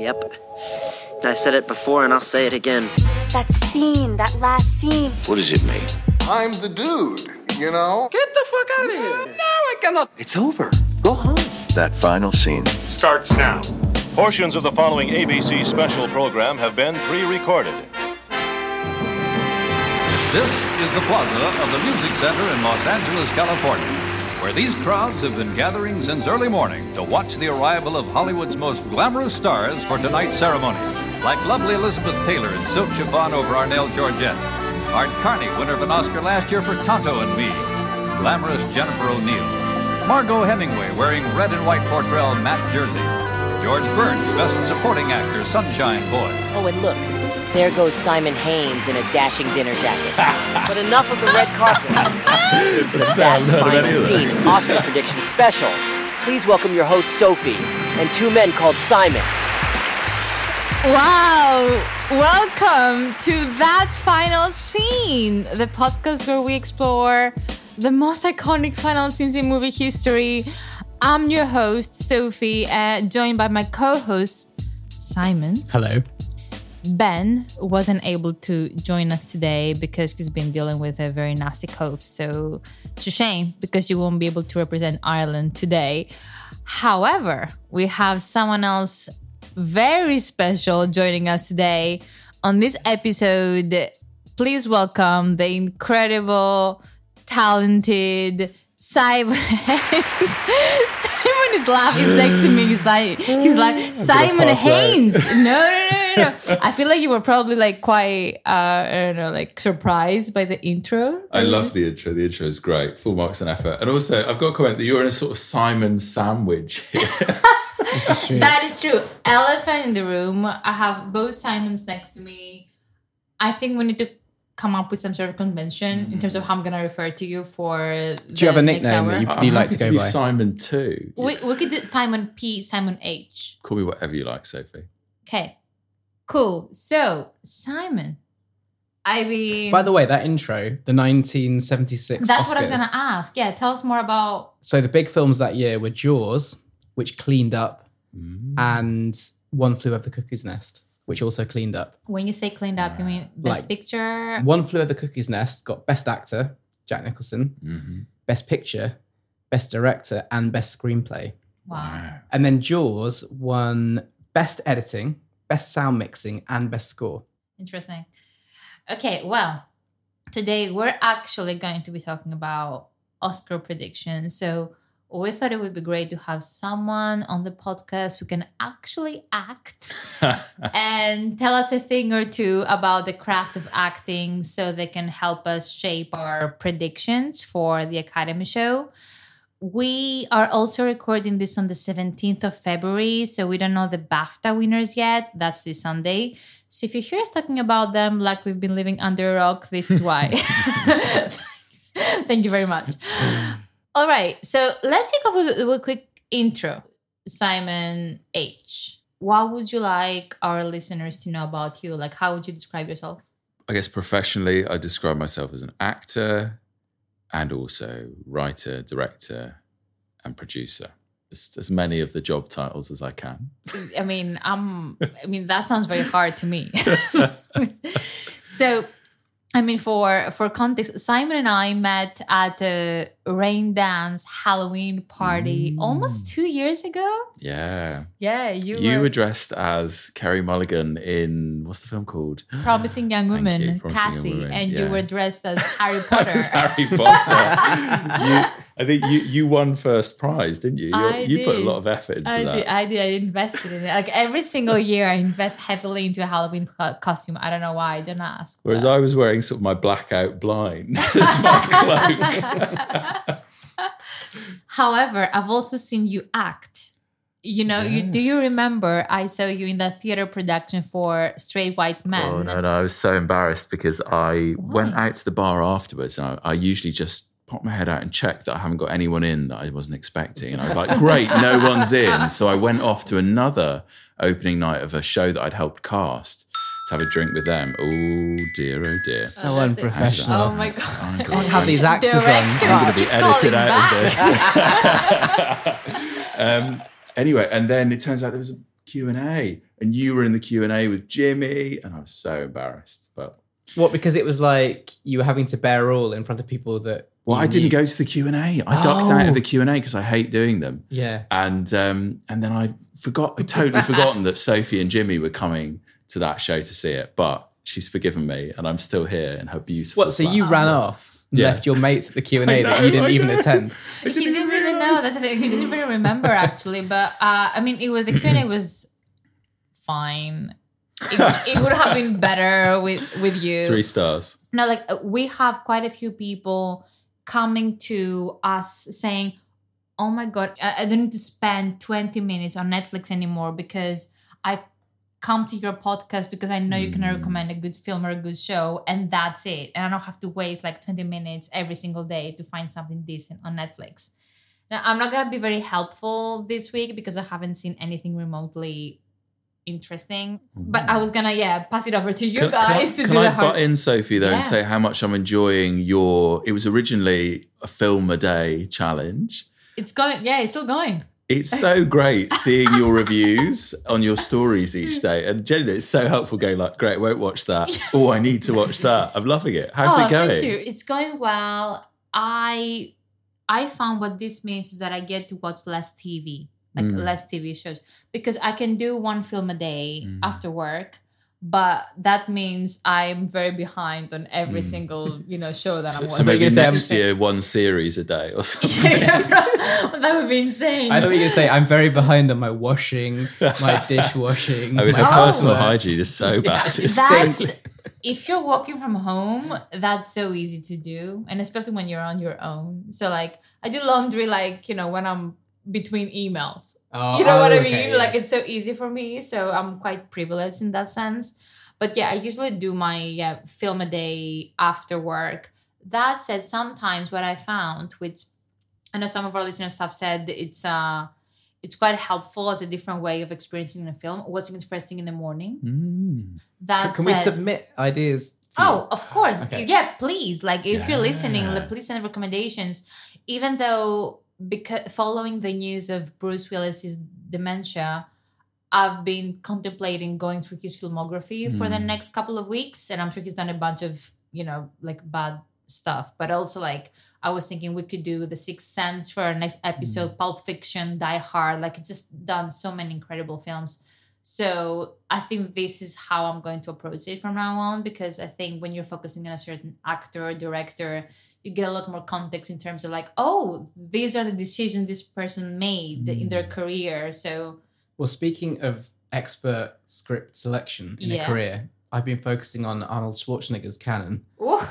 Yep. I said it before and I'll say it again. That scene, that last scene. What does it mean? I'm the dude, you know? Get the fuck out of here! No, I cannot. It's over. Go home. That final scene. starts now. Portions of the following ABC special program have been pre recorded. This is the plaza of the Music Center in Los Angeles, California, where these crowds have been gathering since early morning to watch the arrival of Hollywood's most glamorous stars for tonight's ceremony, like lovely Elizabeth Taylor in silk chiffon over Arnell Georgette, Art Carney, winner of an Oscar last year for Tonto and Me, glamorous Jennifer O'Neill, Margaux Hemingway wearing red and white Portrell matte jersey, George Burns, Best Supporting Actor, Sunshine Boy. Oh, and look, there goes Simon Haines in a dashing dinner jacket. but enough of the red carpet. it's the best final scene Oscar prediction special. Please welcome your host Sophie and two men called Simon. Wow! Welcome to that final scene, the podcast where we explore the most iconic final scenes in movie history. I'm your host, Sophie, uh, joined by my co host, Simon. Hello. Ben wasn't able to join us today because he's been dealing with a very nasty cough. So it's a shame because you won't be able to represent Ireland today. However, we have someone else very special joining us today on this episode. Please welcome the incredible, talented Simon. Simon is laughing. He's next to me. He's like, he's like Simon. Haines. No, no, no, no, no. I feel like you were probably like quite, uh, I don't know, like surprised by the intro. I love the intro. The intro is great. Full marks and effort. And also, I've got a comment that you're in a sort of Simon sandwich here. That is true. Elephant in the room. I have both Simons next to me. I think we need to come up with some sort of convention in terms of how I'm gonna refer to you for. Do you have a nickname that you, I'm you like to go be by? Simon too. We, we could do Simon P, Simon H. Call me whatever you like, Sophie. Okay, cool. So Simon, I mean, By the way, that intro, the 1976 that's what I was gonna ask. Yeah, tell us more about. So the big films that year were Jaws, which cleaned up, Mm. and One Flew Over the Cuckoo's Nest, which also cleaned up. When you say cleaned up, you mean best Like- picture? One Flew Over the Cuckoo's Nest got Best Actor, Jack Nicholson, Mhm. Best Picture, Best Director, and Best Screenplay. Wow. And then Jaws won Best Editing, Best Sound Mixing, and Best Score. Interesting. Okay, well, today we're actually going to be talking about Oscar predictions. So we thought it would be great to have someone on the podcast who can actually act and tell us a thing or two about the craft of acting so they can help us shape our predictions for the Academy show. We are also recording this on the 17th of February, so we don't know the BAFTA winners yet. That's this Sunday. So if you hear us talking about them like we've been living under a rock, this is why. Thank you very much. All right, so let's kick off with a quick intro. Simon H. What would you like our listeners to know about you? Like, how would you describe yourself? I guess professionally, I describe myself as an actor and also writer, director, and producer. Just as many of the job titles as I can. I mean, I'm. I mean, that sounds very hard to me. so, I mean, for for context, Simon and I met at a Raindance Halloween party almost mm. two years ago. Yeah. Yeah, you, You were were dressed as Carey Mulligan in what's the film called? promising young woman, you, Promising Young Cassie, Woman, and you were dressed as Harry Potter. As Harry Potter. you, I think you you won first prize, didn't you? You, I you put a lot of effort into I that. did, I did. I invested in it. Like every single year, I invest heavily into a Halloween co- costume. I don't know why. Don't ask. Whereas I was wearing sort of my blackout blind as my cloak. However, I've also seen you act. You know, you do you remember I saw you in that theater production for Straight White oh, Men? Oh no, no, I was so embarrassed because I went out to the bar afterwards. And I, I usually just pop my head out and check that I haven't got anyone in that I wasn't expecting. And I was like, great, no one's in. So I went off to another opening night of a show that I'd helped cast to have a drink with them. Oh dear, oh dear. So unprofessional. Oh my god! Oh, God. Can't have these actors Directors on. to be edited calling out of this. um, anyway, and then it turns out there was a Q and A, and you were in the Q and A with Jimmy, and I was so embarrassed. But What? Because it was like you were having to bear all in front of people that. well, you I didn't knew. go to the Q and A. I ducked out Oh. of the Q and A because I hate doing them. Yeah. and um, and then I forgot, I totally forgotten that Sophie and Jimmy were coming to that show to see it. But she's forgiven me, and I'm still here in her beautiful. What? So flat. you ran off, and Yeah. left your mates at the Q and A that you didn't I even know. attend. he didn't even know. That's the thing. He didn't even remember actually. But uh, I mean, it was the Q and A was fine. It, it would have been better with with you. three stars. No, like uh, we have quite a few people coming to us saying, "Oh my god, I, I don't need to spend twenty minutes on Netflix anymore because I come to your podcast because I know you can mm. recommend a good film or a good show, and that's it. And I don't have to waste like twenty minutes every single day to find something decent on Netflix." Now, I'm not gonna be very helpful this week because I haven't seen anything remotely interesting. But I mm. was gonna, yeah, pass it over to you Can, can I, guys to can do I the hard butt in, Sophie, though, and say how much I'm enjoying your? It was originally a film a day challenge. It's going, yeah, it's still going. It's so great seeing your reviews on your stories each day, and generally it's so helpful. Going like, great, won't watch that. Oh, I need to watch that. I'm loving it. How's oh, it going? Thank you. It's going well. I I found what this means is that I get to watch less TV, like Mm. less TV shows, because I can do one film a day Mm. after work. But that means I'm very behind on every Mm. single, you know, show that So, I'm watching. so watching. maybe gonna say I'm- next year, one series a day or something. that would be insane. I thought you were gonna say I'm very behind on my washing, my dishwashing. I mean, her my personal housework." hygiene is so bad. that's if you're working from home that's so easy to do and especially when you're on your own so like i do laundry like you know when i'm between emails Oh, you know what oh, i okay, mean yeah. like it's so easy for me so i'm quite privileged in that sense but yeah i usually do my yeah, film a day after work that said sometimes what i found which i know some of our listeners have said it's uh it's quite helpful as a different way of experiencing a film watching it first thing in the morning Mm. that Can we said- submit ideas? you? Oh, of course. Okay. Yeah, please. Like if you're listening, like, please send recommendations. Even though because following the news of Bruce Willis's dementia, I've been contemplating going through his filmography for the Mm. next couple of weeks. And I'm sure he's done a bunch of, you know, like bad stuff. But also like I was thinking we could do The Sixth Sense for our next episode, Pulp Fiction, Die Hard. Like it's just done so many incredible films. So I think this is how I'm going to approach it from now on because I think when you're focusing on a certain actor or director, you get a lot more context in terms of like, oh, these are the decisions this person made in their career. So Well, speaking of expert script selection in Yeah. a career, I've been focusing on Arnold Schwarzenegger's canon, and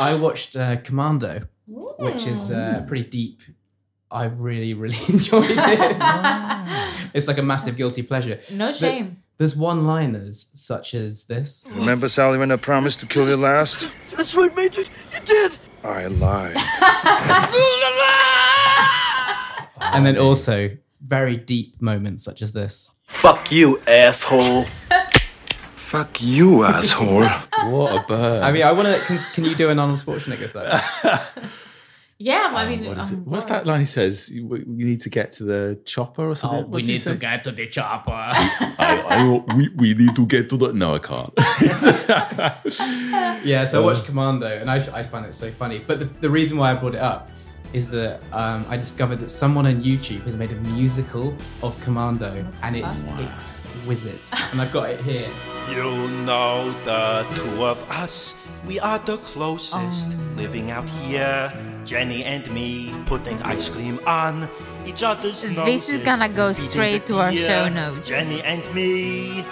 I watched uh, Commando, which is uh, pretty deep. I really, really enjoyed it. it's like a massive guilty pleasure. no But shame. There's one-liners such as this. Remember, Sally, when I promised to kill you last? That's right, Major. You did. I lied. And then also very deep moments such as this. Fuck you, asshole. Fuck you, asshole. What a bird. I mean, I want to. Can, can you do an Arnold Schwarzenegger song? Yeah, I um, mean, What is it? I'm What's that line he says? You, you need to get to the chopper or something? Oh, What's he say? get to the chopper. I, I, we, we need to get to the. No, I can't. yeah, so I watched um, Commando, and I, I find it so funny. But the, the reason why I brought it up is that um, I discovered that someone on YouTube has made a musical of Commando, and it's exquisite. And I've got it here. You know the two of us, we are the closest living out here. Jenny and me putting ice cream on each other's noses. This is gonna go straight to our show notes. Jenny and me.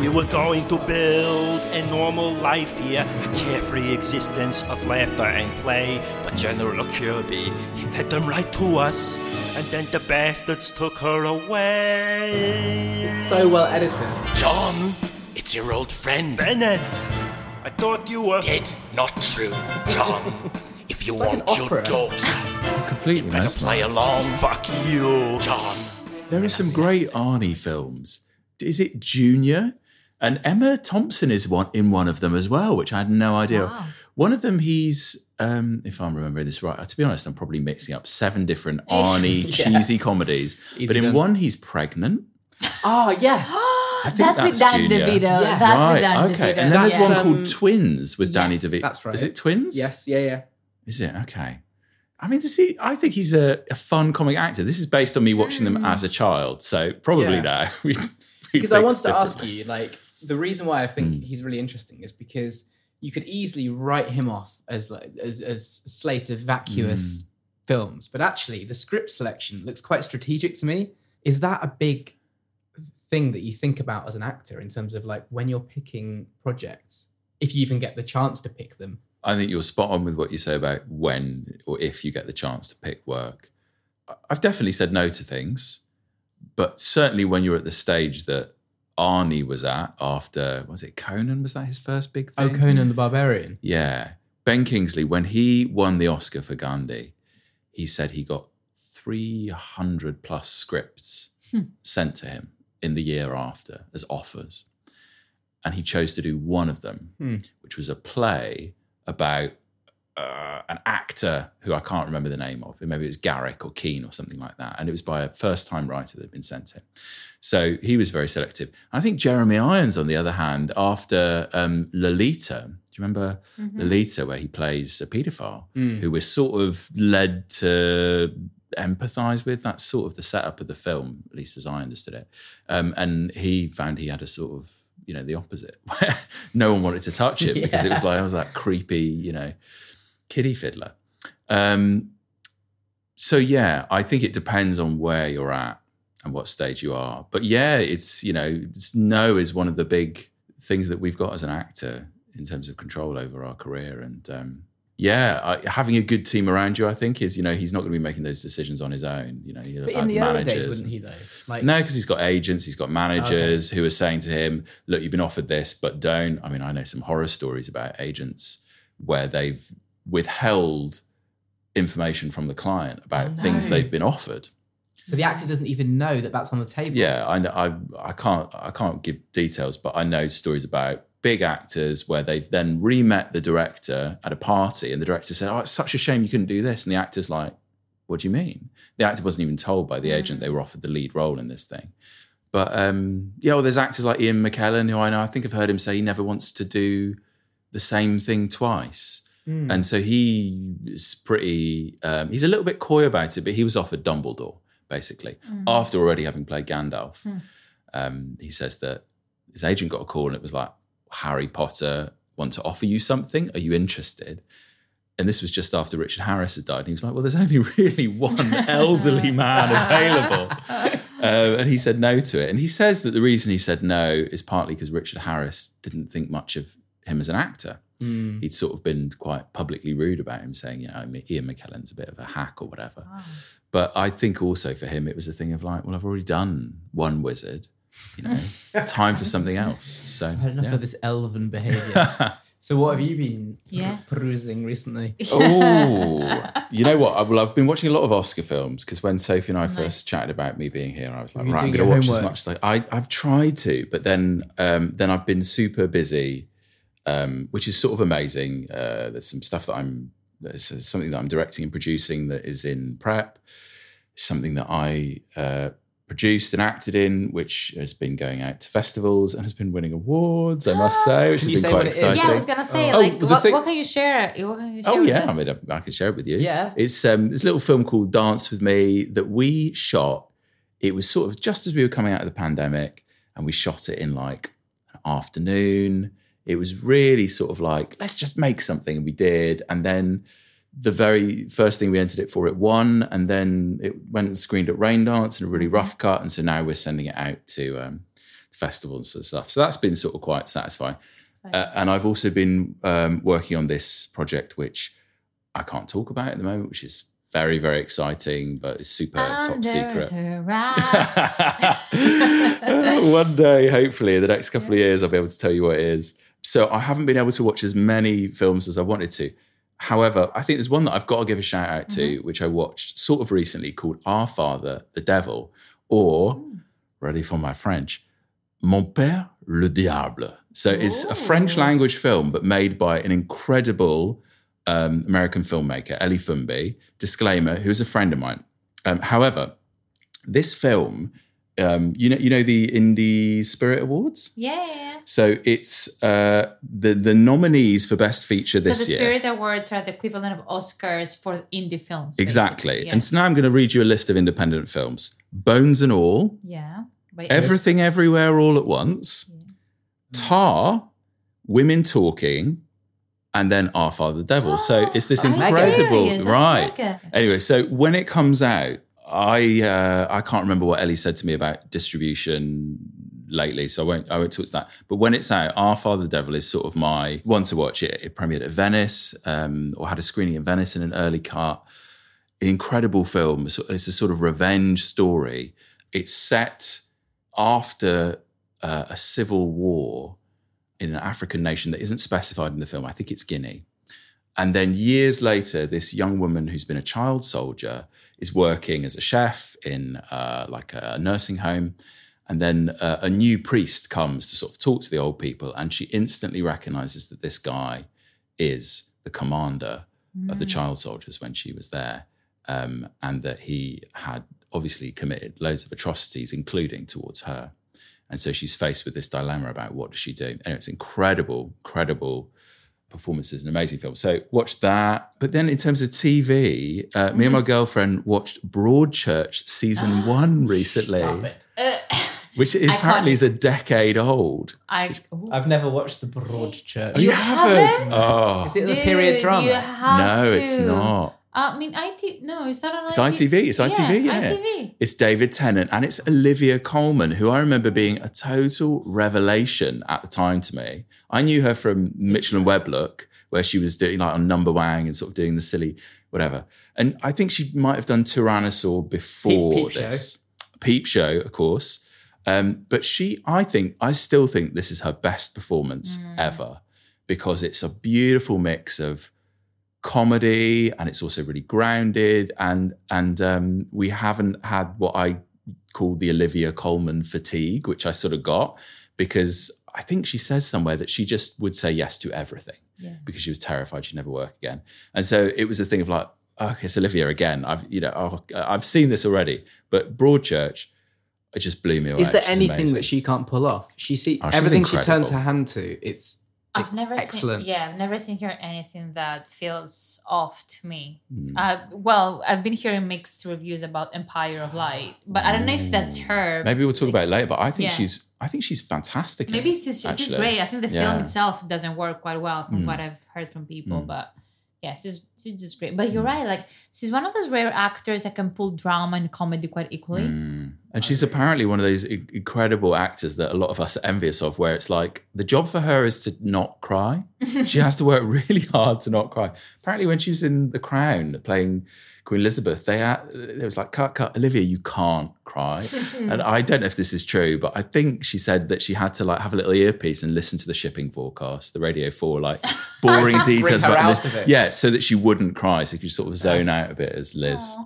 We were going to build a normal life here, a carefree existence of laughter and play. But General Kirby, he led them right to us, and then the bastards took her away. It's so well edited. John, it's your old friend Bennett. I thought you were dead. Not true, John. if you like an want your opera. daughter, Completely better play mesmerised. along. Fuck you, John. There are some great Arnie films. Is it Junior? And Emma Thompson is one in one of them as well, which I had no idea. Wow. One of them, he's, um, if I'm remembering this right, to be honest, I'm probably mixing up seven different Arnie Yeah. cheesy comedies. Easy but in done. one, he's pregnant. Oh yes. I think That's with Dan Junior. DeVito. Yeah. That's right, with Dan okay. DeVito. And then there's yeah. one Um, called Twins with Danny yes. DeVito. That's right. Is it Twins? Yes. Yeah. Yeah. Is it? Okay. I mean, does he, I think he's a, a fun comic actor. This is based on me watching them Mm. as a child. So probably Yeah. now. we- we Because I think wanted to ask you, like, the reason why I think Hmm. he's really interesting is because you could easily write him off as like as, as a slate of vacuous Hmm. films, but actually the script selection looks quite strategic to me. Is that a big thing that you think about as an actor in terms of like when you're picking projects, if you even get the chance to pick them? I think you're spot on with what you say about when or if you get the chance to pick work. I've definitely said no to things, but certainly when you're at the stage that Arnie was at after, was it Conan? Was that his first big thing? Oh. Conan the Barbarian. Yeah. Ben Kingsley, when he won the Oscar for Gandhi, he said he got 300 plus scripts Hmm. sent to him in the year after as offers. And he chose to do one of them, Hmm. which was a play about uh, an actor who I can't remember the name of. Maybe it was Garrick or Kean or something like that. And it was by a first time writer that had been sent to him. So he was very selective. I think Jeremy Irons, on the other hand, after um, Lolita, do you remember Mhm. Lolita, where he plays a paedophile, Mm. who we're sort of led to empathize with? That's sort of the setup of the film, at least as I understood it. Um, and he found he had a sort of, you know, the opposite, where no one wanted to touch it because it was like, I was that creepy, you know, kiddie fiddler. Um, so yeah, I think it depends on where you're at and what stage you are. But yeah, it's you know, it's, no is one of the big things that we've got as an actor in terms of control over our career. And um, yeah, I, having a good team around you, I think, is you know he's not going to be making those decisions on his own. You know, he'll But have in the early days, managers wouldn't he though? Like no, because he's got agents, he's got managers who are saying to him, "Look, you've been offered this, but don't." I mean, I know some horror stories about agents where they've withheld information from the client about Oh, things they've been offered. So the actor doesn't even know that that's on the table. Yeah, I know. I I can't I can't give details, but I know stories about big actors where they've then re-met the director at a party, and the director said, "Oh, it's such a shame you couldn't do this," and the actor's like, "What do you mean?" The actor wasn't even told by the agent they were offered the lead role in this thing. But um, yeah, well, there's actors like Ian McKellen who I know. I think I've heard him say he never wants to do the same thing twice. Mm. And so he is pretty, um, he's a little bit coy about it, but he was offered Dumbledore, basically, Mm. after already having played Gandalf. Hmm. Um, he says that his agent got a call and it was like, Harry Potter want to offer you something. Are you interested? And this was just after Richard Harris had died. And he was like, well, there's only really one elderly man available. Uh, and he said no to it. And he says that the reason he said no is partly because Richard Harris didn't think much of him as an actor Mm. he'd sort of been quite publicly rude about him, saying, you know, Ian McKellen's a bit of a hack or whatever. But I think also for him, it was a thing of like, well, I've already done one wizard, you know, time for something else. So, I had enough yeah. of this elven behavior. so what have you been Yeah. perusing recently? Oh, you know what? Well, I've been watching a lot of Oscar films because when Sophie and I Nice. first chatted about me being here, I was like, right, I'm going to your watch as much as I, I. I've tried to, but then um, then I've been super busy, um, which is sort of amazing. Uh, there's some stuff that I'm. There's something that I'm directing and producing that is in prep. Something that I uh, produced and acted in, which has been going out to festivals and has been winning awards. I must say, which Can has been quite what it is? exciting. Yeah, I was gonna say, Oh, like, what, thing- what can you share? What can you share Oh with yeah, us? I mean, I, I can share it with you. Yeah. it's um, this little film called Dance with Me that we shot. It was sort of just as we were coming out of the pandemic, and we shot it in like an afternoon. It was really sort of like let's just make something, and we did. And then the very first thing we entered it for, it won, and then it went and screened at Raindance in a really rough cut, and so now we're sending it out to um, festivals and stuff. So that's been sort of quite satisfying. Uh, and I've also been um, working on this project, which I can't talk about at the moment, which is very, very exciting, but it's super top secret. One day, hopefully, in the next couple of years, I'll be able to tell you what it is. So I haven't been able to watch as many films as I wanted to. However, I think there's one that I've got to give a shout out to, which I watched sort of recently called Our Father, the Devil, or, ready for my French, Mon Père le Diable. So it's a French language film, but made by an incredible um, American filmmaker, Ellie Foumbi. Disclaimer: who is a friend of mine. Um, however, this film, um, you know, you know the Indie Spirit Awards. Yeah, yeah, yeah. So it's uh, the the nominees for Best Feature this year. So the year. Spirit Awards are the equivalent of Oscars for indie films. Exactly. Yeah. And so now I'm going to read you a list of independent films: Bones and All, yeah. Everything Everywhere All at Once, Tar, Women Talking, and then Our Father the Devil. so it's this incredible, right? mega. Anyway, so when it comes out, I uh, I can't remember what Ellie said to me about distribution lately, so I won't I won't talk to that. But when it's out, Our Father the Devil is sort of my one to watch. It, it premiered at Venice, um, or had a screening in Venice in an early cut. Incredible film. It's a sort of revenge story. It's set after uh, a civil war in an African nation that isn't specified in the film. I think it's Guinea. And then years later, this young woman who's been a child soldier is working as a chef in uh, like a nursing home. And then uh, a new priest comes to sort of talk to the old people, and she instantly recognizes that this guy is the commander of the Mm. child soldiers when she was there, um, and that he had obviously committed loads of atrocities, including towards her. And so she's faced with this dilemma about what does she do. And it's incredible, incredible performances, an amazing film. So watch that. But then in terms of TV, uh, me and my girlfriend watched Broadchurch season one recently, Uh, which is apparently is a decade old. I, I've never watched the Broadchurch. Oh, you haven't? Oh. Is it the Dude, period drama? you have No, it's not. I mean, IT. No, it's not on It's ITV. It's ITV. Yeah, ITV. It's David Tennant and it's Olivia Colman, who I remember being a total revelation at the time to me. I knew her from Mitchell and Webb Look, where she was doing like on Numberwang and sort of doing the silly whatever. And I think she might have done Tyrannosaur before Peep Show. this. Peep Show, of course. Um, but she, I think, I still think this is her best performance ever because it's a beautiful mix of comedy and it's also really grounded and and um, we haven't had what I call the Olivia Colman fatigue, which I sort of got because I think she says somewhere that she just would say yes to everything Yeah. because she was terrified she'd never work again. And so it was a thing of like, oh, it's Olivia again. I've you know oh, I've seen this already, but Broadchurch. It just blew me away. Is there She's anything amazing. that she can't pull off? She see Oh, she's everything she turns her hand to. It's I've never excellent. seen. Yeah, I've never seen her anything that feels off to me. Hmm. Uh, well, I've been hearing mixed reviews about Empire of Light, but I don't know if that's her. Maybe we'll talk about it later, but I think Yeah. she's I think she's fantastic. Maybe she's, she's great. I think the film itself doesn't work quite well from Mm. what I've heard from people, Mm. but yeah, she's, she's just great. But you're right, like she's one of those rare actors that can pull drama and comedy quite equally. And she's apparently one of those incredible actors that a lot of us are envious of, where it's like the job for her is to not cry. she has to work really hard to not cry. Apparently, when she was in The Crown playing Queen Elizabeth, they had, it was like, cut, cut, Olivia, you can't cry. and I don't know if this is true, but I think she said that she had to like have a little earpiece and listen to the shipping forecast, the Radio 4, like boring details about out the- of it. Yeah, so that she wouldn't cry, so she could sort of zone out a bit as Liz.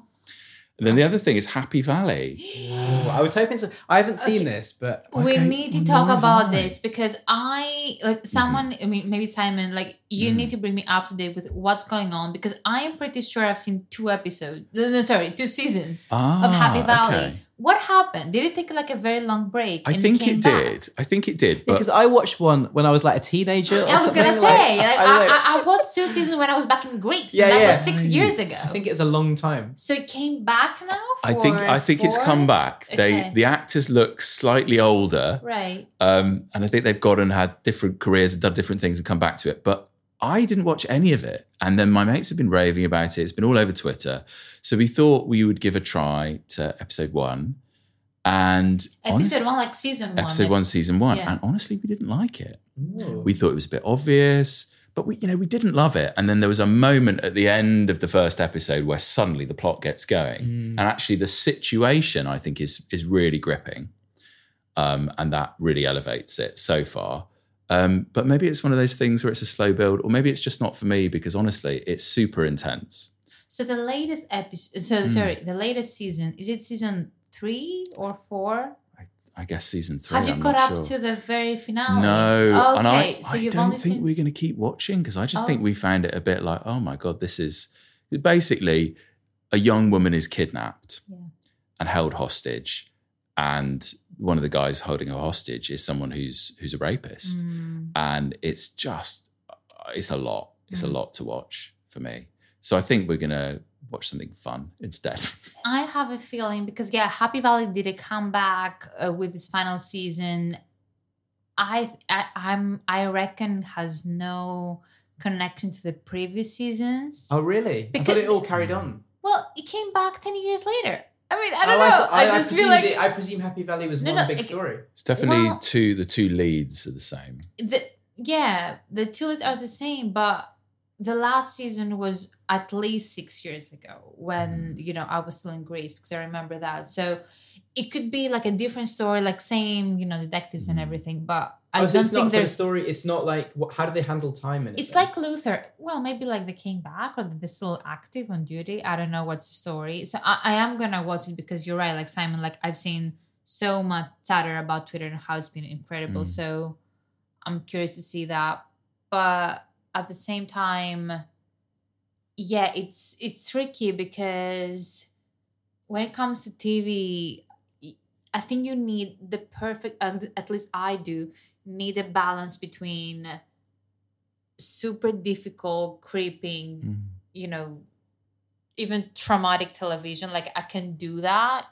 And then the other thing is Happy Valley. Ooh, I was hoping to. I haven't seen this, but we Okay, need to talk nor have about I. this because I like someone. I mean, maybe Simon. Like you Mm. need to bring me up to date with what's going on because I am pretty sure I've seen two episodes. No, no sorry, two seasons Ah, of Happy Valley. okay. What happened? Did it take like a very long break? I and think came it back? did. I think it did. But because I watched one when I was like a teenager. Or I was gonna say, like, like, I- I, I- I, I watched two seasons when I was back in Greece. Yeah, and that yeah. was six years ago. I think it's a long time. So it came back now. I think I think it's come back. They Okay. the actors look slightly older. Right. Um, and I think they've gone and had different careers and done different things and come back to it. But I didn't watch any of it. And then my mates have been raving about it. It's been all over Twitter. So we thought we would give a try to episode one. And honest- Episode one, like season one. episode like- one, season one. Yeah. And honestly, we didn't like it. Ooh. We thought it was a bit obvious, but we, you know, we didn't love it. And then there was a moment at the end of the first episode where suddenly the plot gets going, Mm. and actually the situation I think is is really gripping, um, and that really elevates it so far. Um, but maybe it's one of those things where it's a slow build, or maybe it's just not for me because honestly, it's super intense. So the latest episode. So Hmm. sorry, the latest season is it season three or four? I guess season three. Have you I'm got not up sure. to the very finale? No, Okay, I, so I you've don't only think seen. we're going to keep watching because I just think Oh. we found it a bit like, oh my god, this is basically a young woman is kidnapped Yeah. and held hostage, and one of the guys holding her hostage is someone who's who's a rapist, Mm. and it's just it's a lot. It's a Mm. lot to watch for me. So I think we're gonna watch something fun instead. I have a feeling because yeah, Happy Valley did a comeback uh, with its final season. I, I I'm I reckon has no connection to the previous seasons. Oh, really? I Because- thought it all carried on. Well, it came back ten years later. I mean, I oh, don't Oh, know. thought- I, I, just feel like it- I presume Happy Valley was No, one no, big it- story. it's definitely Well- two. The two leads are the same. the yeah the two leads are the same but the last season was at least six years ago when hmm. you know i was still in greece because i remember that so it could be like a different story like same you know detectives and hmm. everything but i oh, don't it's think not so the there's story. It's not like what, how do they handle time in it? it's then? like luther well maybe like they came back or they're still active on duty i don't know what's the story so i, I am gonna watch it because you're right like simon like i've seen so much chatter about twitter and how it's been incredible Mm. so i'm curious to see that but at the same time yeah it's it's tricky because when it comes to tv i think you need the perfect at least i do need a balance between super difficult creeping Mm. you know even traumatic television like i can do that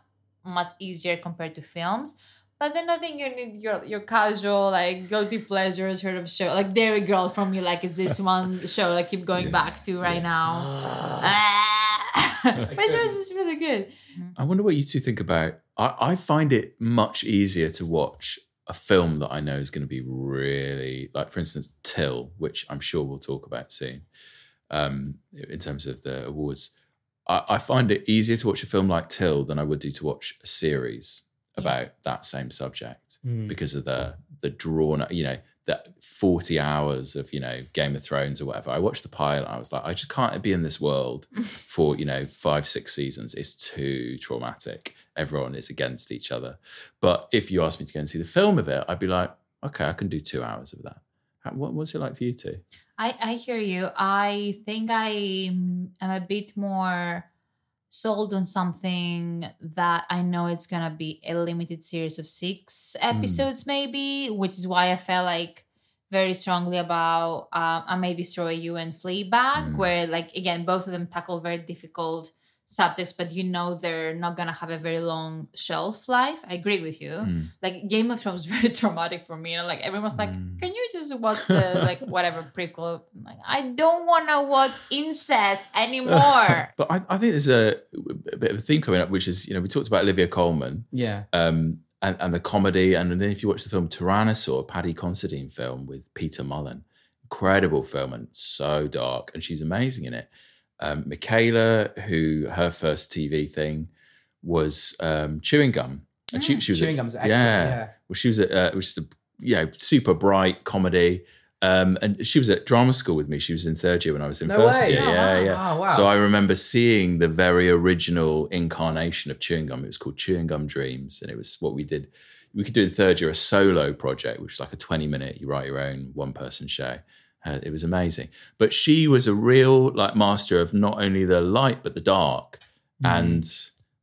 much easier compared to films but then I think you need your your casual like guilty pleasure sort of show like Derry Girl from you like it's this one show I keep going back to right now. Ah. but it's really- really good. I wonder what you two think about. I, I find it much easier to watch a film that I know is going to be really like, for instance, Till, which I'm sure we'll talk about soon. Um, in terms of the awards, I, I find it easier to watch a film like Till than I would do to watch a series about that same subject Mm. because of the the drawn, you know, that 40 hours of, you know, Game of Thrones or whatever. I watched the pilot, I was like, I just can't be in this world for, you know, five, six seasons. It's too traumatic. Everyone is against each other. But if you asked me to go and see the film of it, I'd be like, okay, I can do two hours of that. How, what, was it like for you two? I, I hear you. I think I am a bit more sold on something that I know it's gonna be a limited series of six episodes, maybe, which is why I felt like very strongly about um, I May Destroy You and Fleabag, Mm. where like again both of them tackle very difficult subjects, but you know they're not gonna have a very long shelf life. I agree with you. Mm. Like Game of Thrones was very traumatic for me. And like everyone's like, Mm. can you just watch the like whatever prequel? I'm like, I don't wanna watch incest anymore. but I, I think there's a, a bit of a theme coming up, which is, you know, we talked about Olivia Colman. Yeah. um, and, and the comedy. And then if you watch the film Tyrannosaur, Paddy Considine film with Peter Mullan, incredible film and so dark, and she's amazing in it. Um, Michaela, who her first TV thing was um, chewing gum, and she, she was Chewing a, Gum's excellent, yeah. well, she was a, uh, which is a you know super bright comedy. Um, and she was at drama school with me. She was in third year when I was in No first way. year. Oh, yeah, wow. yeah. Oh, wow. So I remember seeing the very original incarnation of chewing gum. It was called Chewing Gum Dreams, and it was what we did. We could do in third year a solo project, which was like a twenty minute. You write your own one person show. Uh, it was amazing. But she was a real like master of not only the light but the dark, Mhm. and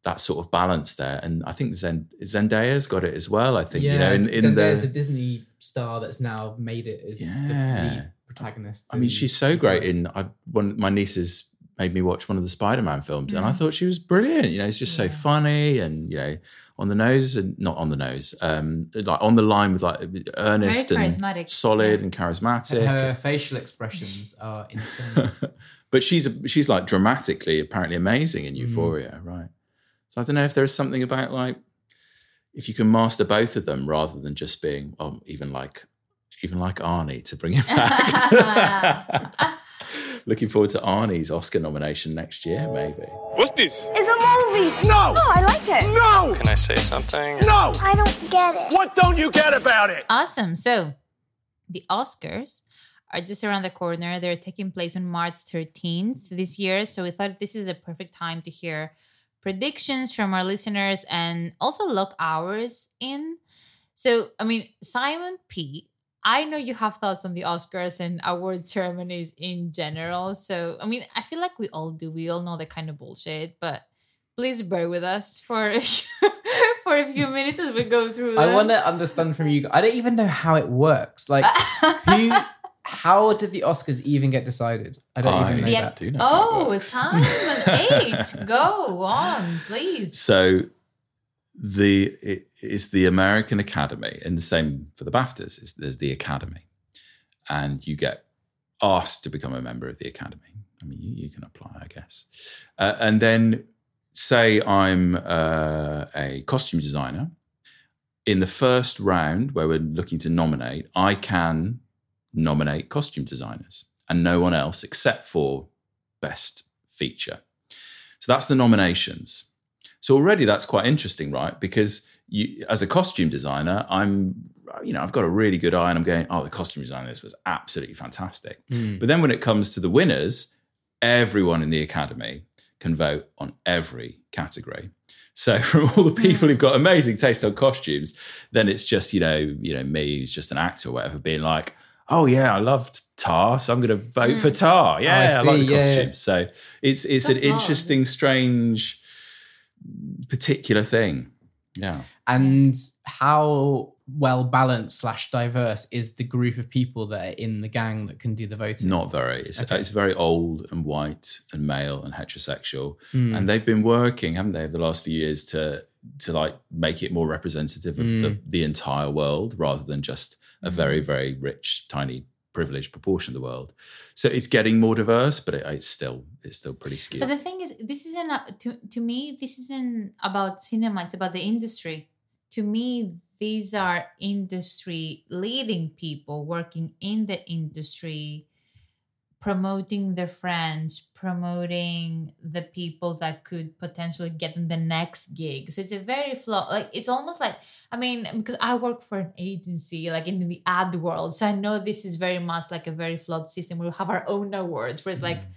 that sort of balance there. And I think Zen- Zendaya's got it as well. I think yeah, you know in, in Zendaya's the the Disney star that's now made it as the Yeah. protagonist. I mean, she's so great in. I one my nieces made me watch one of the Spider-Man films, and I Mm. thought she was brilliant. You know, it's just so funny and you know on the nose and not on the nose, um, like on the line with like earnest and charismatic, solid and charismatic. her facial expressions are insane. but she's she's like dramatically apparently amazing Mm. in Euphoria, right? So I don't know if there's something about like if you can master both of them rather than just being um, even like even like Arnie to bring it back. Looking forward to Arnie's Oscar nomination next year, maybe. What's this? It's a movie. No. Oh, I liked it. No! Can I say something? No. I don't get it. What don't you get about it? Awesome. So the Oscars are just around the corner. They're taking place on March 13th this year. So we thought this is a perfect time to hear predictions from our listeners and also lock ours in. So, I mean, Simon P. I know you have thoughts on the Oscars and award ceremonies in general. So, I mean, I feel like we all do. We all know the kind of bullshit, but please bear with us for a few, for a few minutes as we go through. I want to understand from you. I don't even know how it works. Like, who? How did the Oscars even get decided? I don't even know Yeah. that. do know how it Oh, works. Simon H. Go on, please. So the it is the American Academy, and the same for the BAFTAs. Is there's the Academy, and you get asked to become a member of the Academy. I mean, you, you can apply, I guess, uh, and then say I'm uh, a costume designer. In the first round, where we're looking to nominate, I can nominate costume designers, and no one else except for best feature. So that's the nominations. So already that's quite interesting, right? Because you, as a costume designer, I'm, you know, I've got a really good eye, and I'm going, oh, the costume design of this was absolutely fantastic. Mm. But then when it comes to the winners, everyone in the academy can vote on every category. So from all the people who've got amazing taste on costumes, then it's just you know, you know, me who's just an actor or whatever, being like, oh yeah, I loved Tar, so I'm going to vote for Mm. Tar. Oh, Yeah, I I, like the yeah, costumes. So it's it's That's an interesting, strange, particular thing. Yeah. And how well balanced slash diverse is the group of people that are in the gang that can do the voting? Not very. It's, Okay. it's very old and white and male and heterosexual. Mm. And they've been working, haven't they, over the last few years to to like make it more representative of the, Mm. the entire world rather than just a very, very rich, tiny, privileged proportion of the world. So it's getting more diverse, but it, it's still still pretty skewed. But the thing is, this isn't a, to to me. This isn't about cinema. It's about the industry. To me, these are industry leading people working in the industry, promoting their friends, promoting the people that could potentially get them the next gig. So it's a very flawed. Like it's almost like I mean, because I work for an agency, like in the ad world, so I know this is very much like a very flawed system. where We have our own awards, where it's like mm.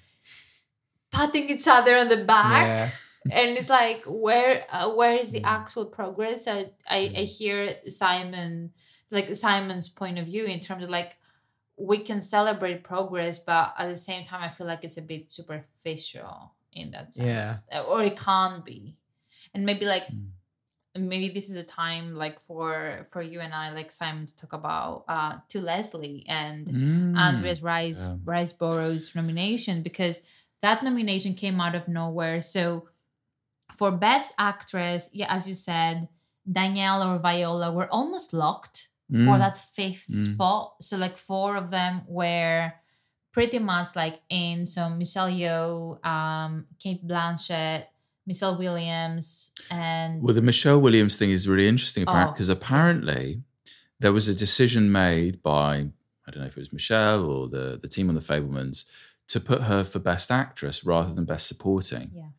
Patting each other on the back Yeah. and it's like where uh, where is the actual progress I, I i hear simon like simon's point of view in terms of like we can celebrate progress but at the same time i feel like it's a bit superficial in that sense Uh, or it can't be and maybe like maybe this is a time like for for you and i like simon to talk about uh to leslie and Mm. andreas rice Yeah. riseborough's nomination because that nomination came out of nowhere so for best actress yeah as you said danielle or viola were almost locked for Mm. that fifth Mm. spot so like four of them were pretty much like in so michelle yeoh um cate blanchett michelle williams and Well, the Michelle Williams thing is really interesting Oh. because apparently there was a decision made by I don't know if it was Michelle or the the team on the Fabelmans to put her for Best Actress rather than Best Supporting, yeah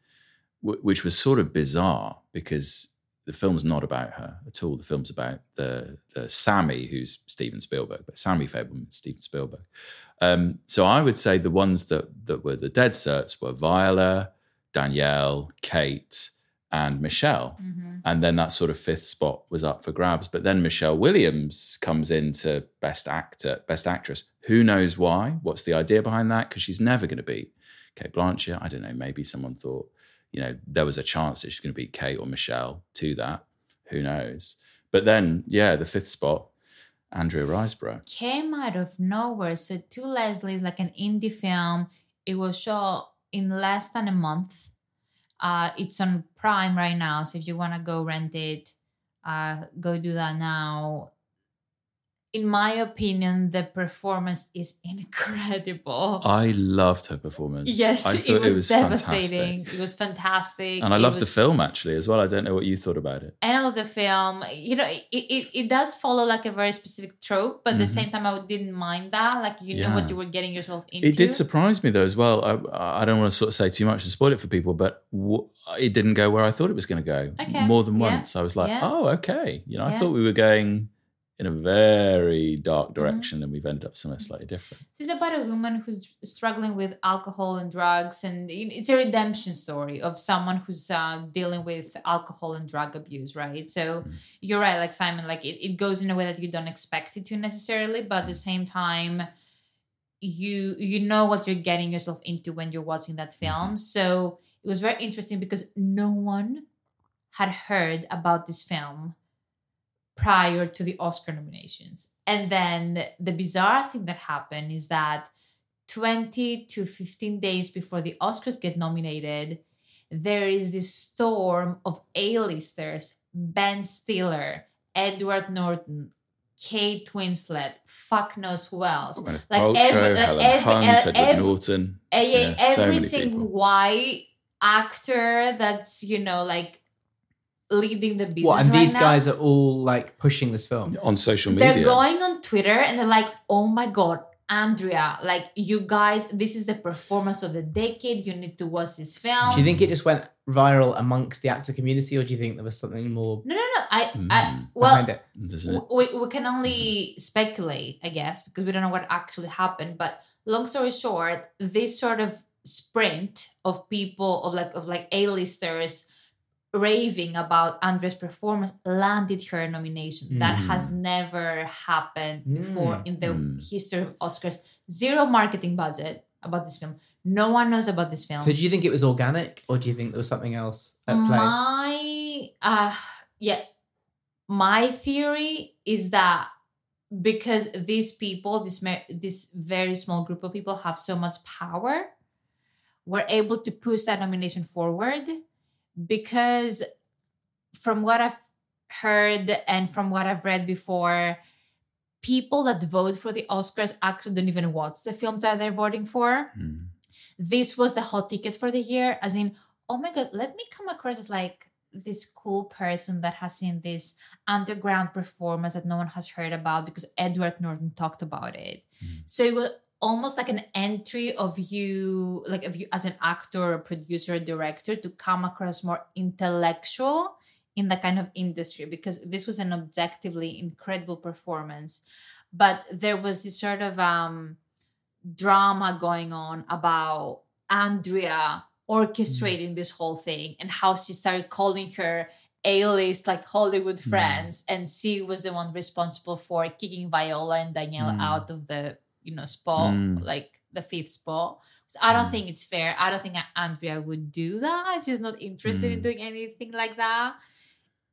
wh- which was sort of bizarre because the film's not about her at all. The film's about the the Sammy, who's Steven Spielberg, but Sammy Fabelman, Steven Spielberg. Um, so I would say the ones that that were the dead certs were Viola, Danielle, Cate, and Michelle. Mhm. And then that sort of fifth spot was up for grabs. But then Michelle Williams comes into Best Actor, Best Actress. Who knows why? What's the idea behind that? Because she's never going to beat Cate Blanchett. I don't know. Maybe someone thought, you know, there was a chance that she's going to beat Kate or Michelle to that. Who knows? But then, yeah, the fifth spot, Andrea Riseborough. came out of nowhere. So to Leslie is like an indie film. It was shot in less than a month. Uh, it's on Prime right now. So if you want to go rent it, uh, go do that now. In my opinion, the performance is incredible. I loved her performance. yes, I it thought was, fantastic. devastating. It was fantastic. And I It loved the film actually as well. I don't know what you thought about it. and I love the film. You know, it, it, it does follow like a very specific trope, but at the Mhm. same time, I didn't mind that. Like you know, what you were getting yourself into. It did surprise me though as well. I, I don't want to sort of say too much and spoil it for people, but w- it didn't go where I thought it was going to go. Okay. More than Yeah. once, I was like, Yeah. "Oh, okay." You know, I Yeah. thought we were going in a very dark Mm-hmm. direction, and we've ended up somewhere slightly different. This is about a woman who's struggling with alcohol and drugs, and it's a redemption story of someone who's uh, dealing with alcohol and drug abuse, right? So you're right, like Simon, like it, it goes in a way that you don't expect it to necessarily, but at the same time, you you know what you're getting yourself into when you're watching that film. So it was very interesting because no one had heard about this film prior to the Oscar nominations. And then the bizarre thing that happened is that 20 to 15 days before the Oscars get nominated, there is this storm of A-listers, Ben Stiller, Edward Norton, Kate Winslet, fuck knows who else. Gwyneth Like Paltrow, every- like Helen every- Hunt, Edward Norton. Eh, yeah, Yeah, so every many single people. white actor that's, you know, like leading the business. What? And right these now. guys are all like pushing this film on social media. They're going on Twitter and they're like, oh my God, Andrea, like you guys, this is the performance of the decade. You need to watch this film. Do you think it just went viral amongst the actor community, or do you think there was something more No, no, no. I, Mm. I well, behind it? we, we can only speculate, I guess, because we don't know what actually happened. But long story short, this sort of sprint of people of like of like A-listers raving about Andrea's performance landed her nomination. That Mm. has never happened before Mm. in the Mm. history of Oscars. Zero marketing budget about this film. No one knows about this film. So do you think it was organic, or do you think there was something else at play? My uh yeah, my theory is that because these people, this this very small group of people have so much power, we're able to push that nomination forward because from what I've heard and from what I've read before, people that vote for the Oscars actually don't even watch the films that they're voting for. Hmm. This was the hot ticket for the year as in oh my god let me come across as like this cool person that has seen this underground performance that no one has heard about because edward norton talked about it. Hmm. So it was almost like an entry of you like of you as an actor or producer or director to come across more intellectual in the kind of industry because this was an objectively incredible performance. But there was this sort of um drama going on about Andrea orchestrating this whole thing and how she started calling her A-list like Hollywood friends and she was the one responsible for kicking Viola and Danielle Mm. out of the you know spot Mm. like the fifth spot so I don't think it's fair I don't think Andrea would do that she's not interested in Mm. doing anything like that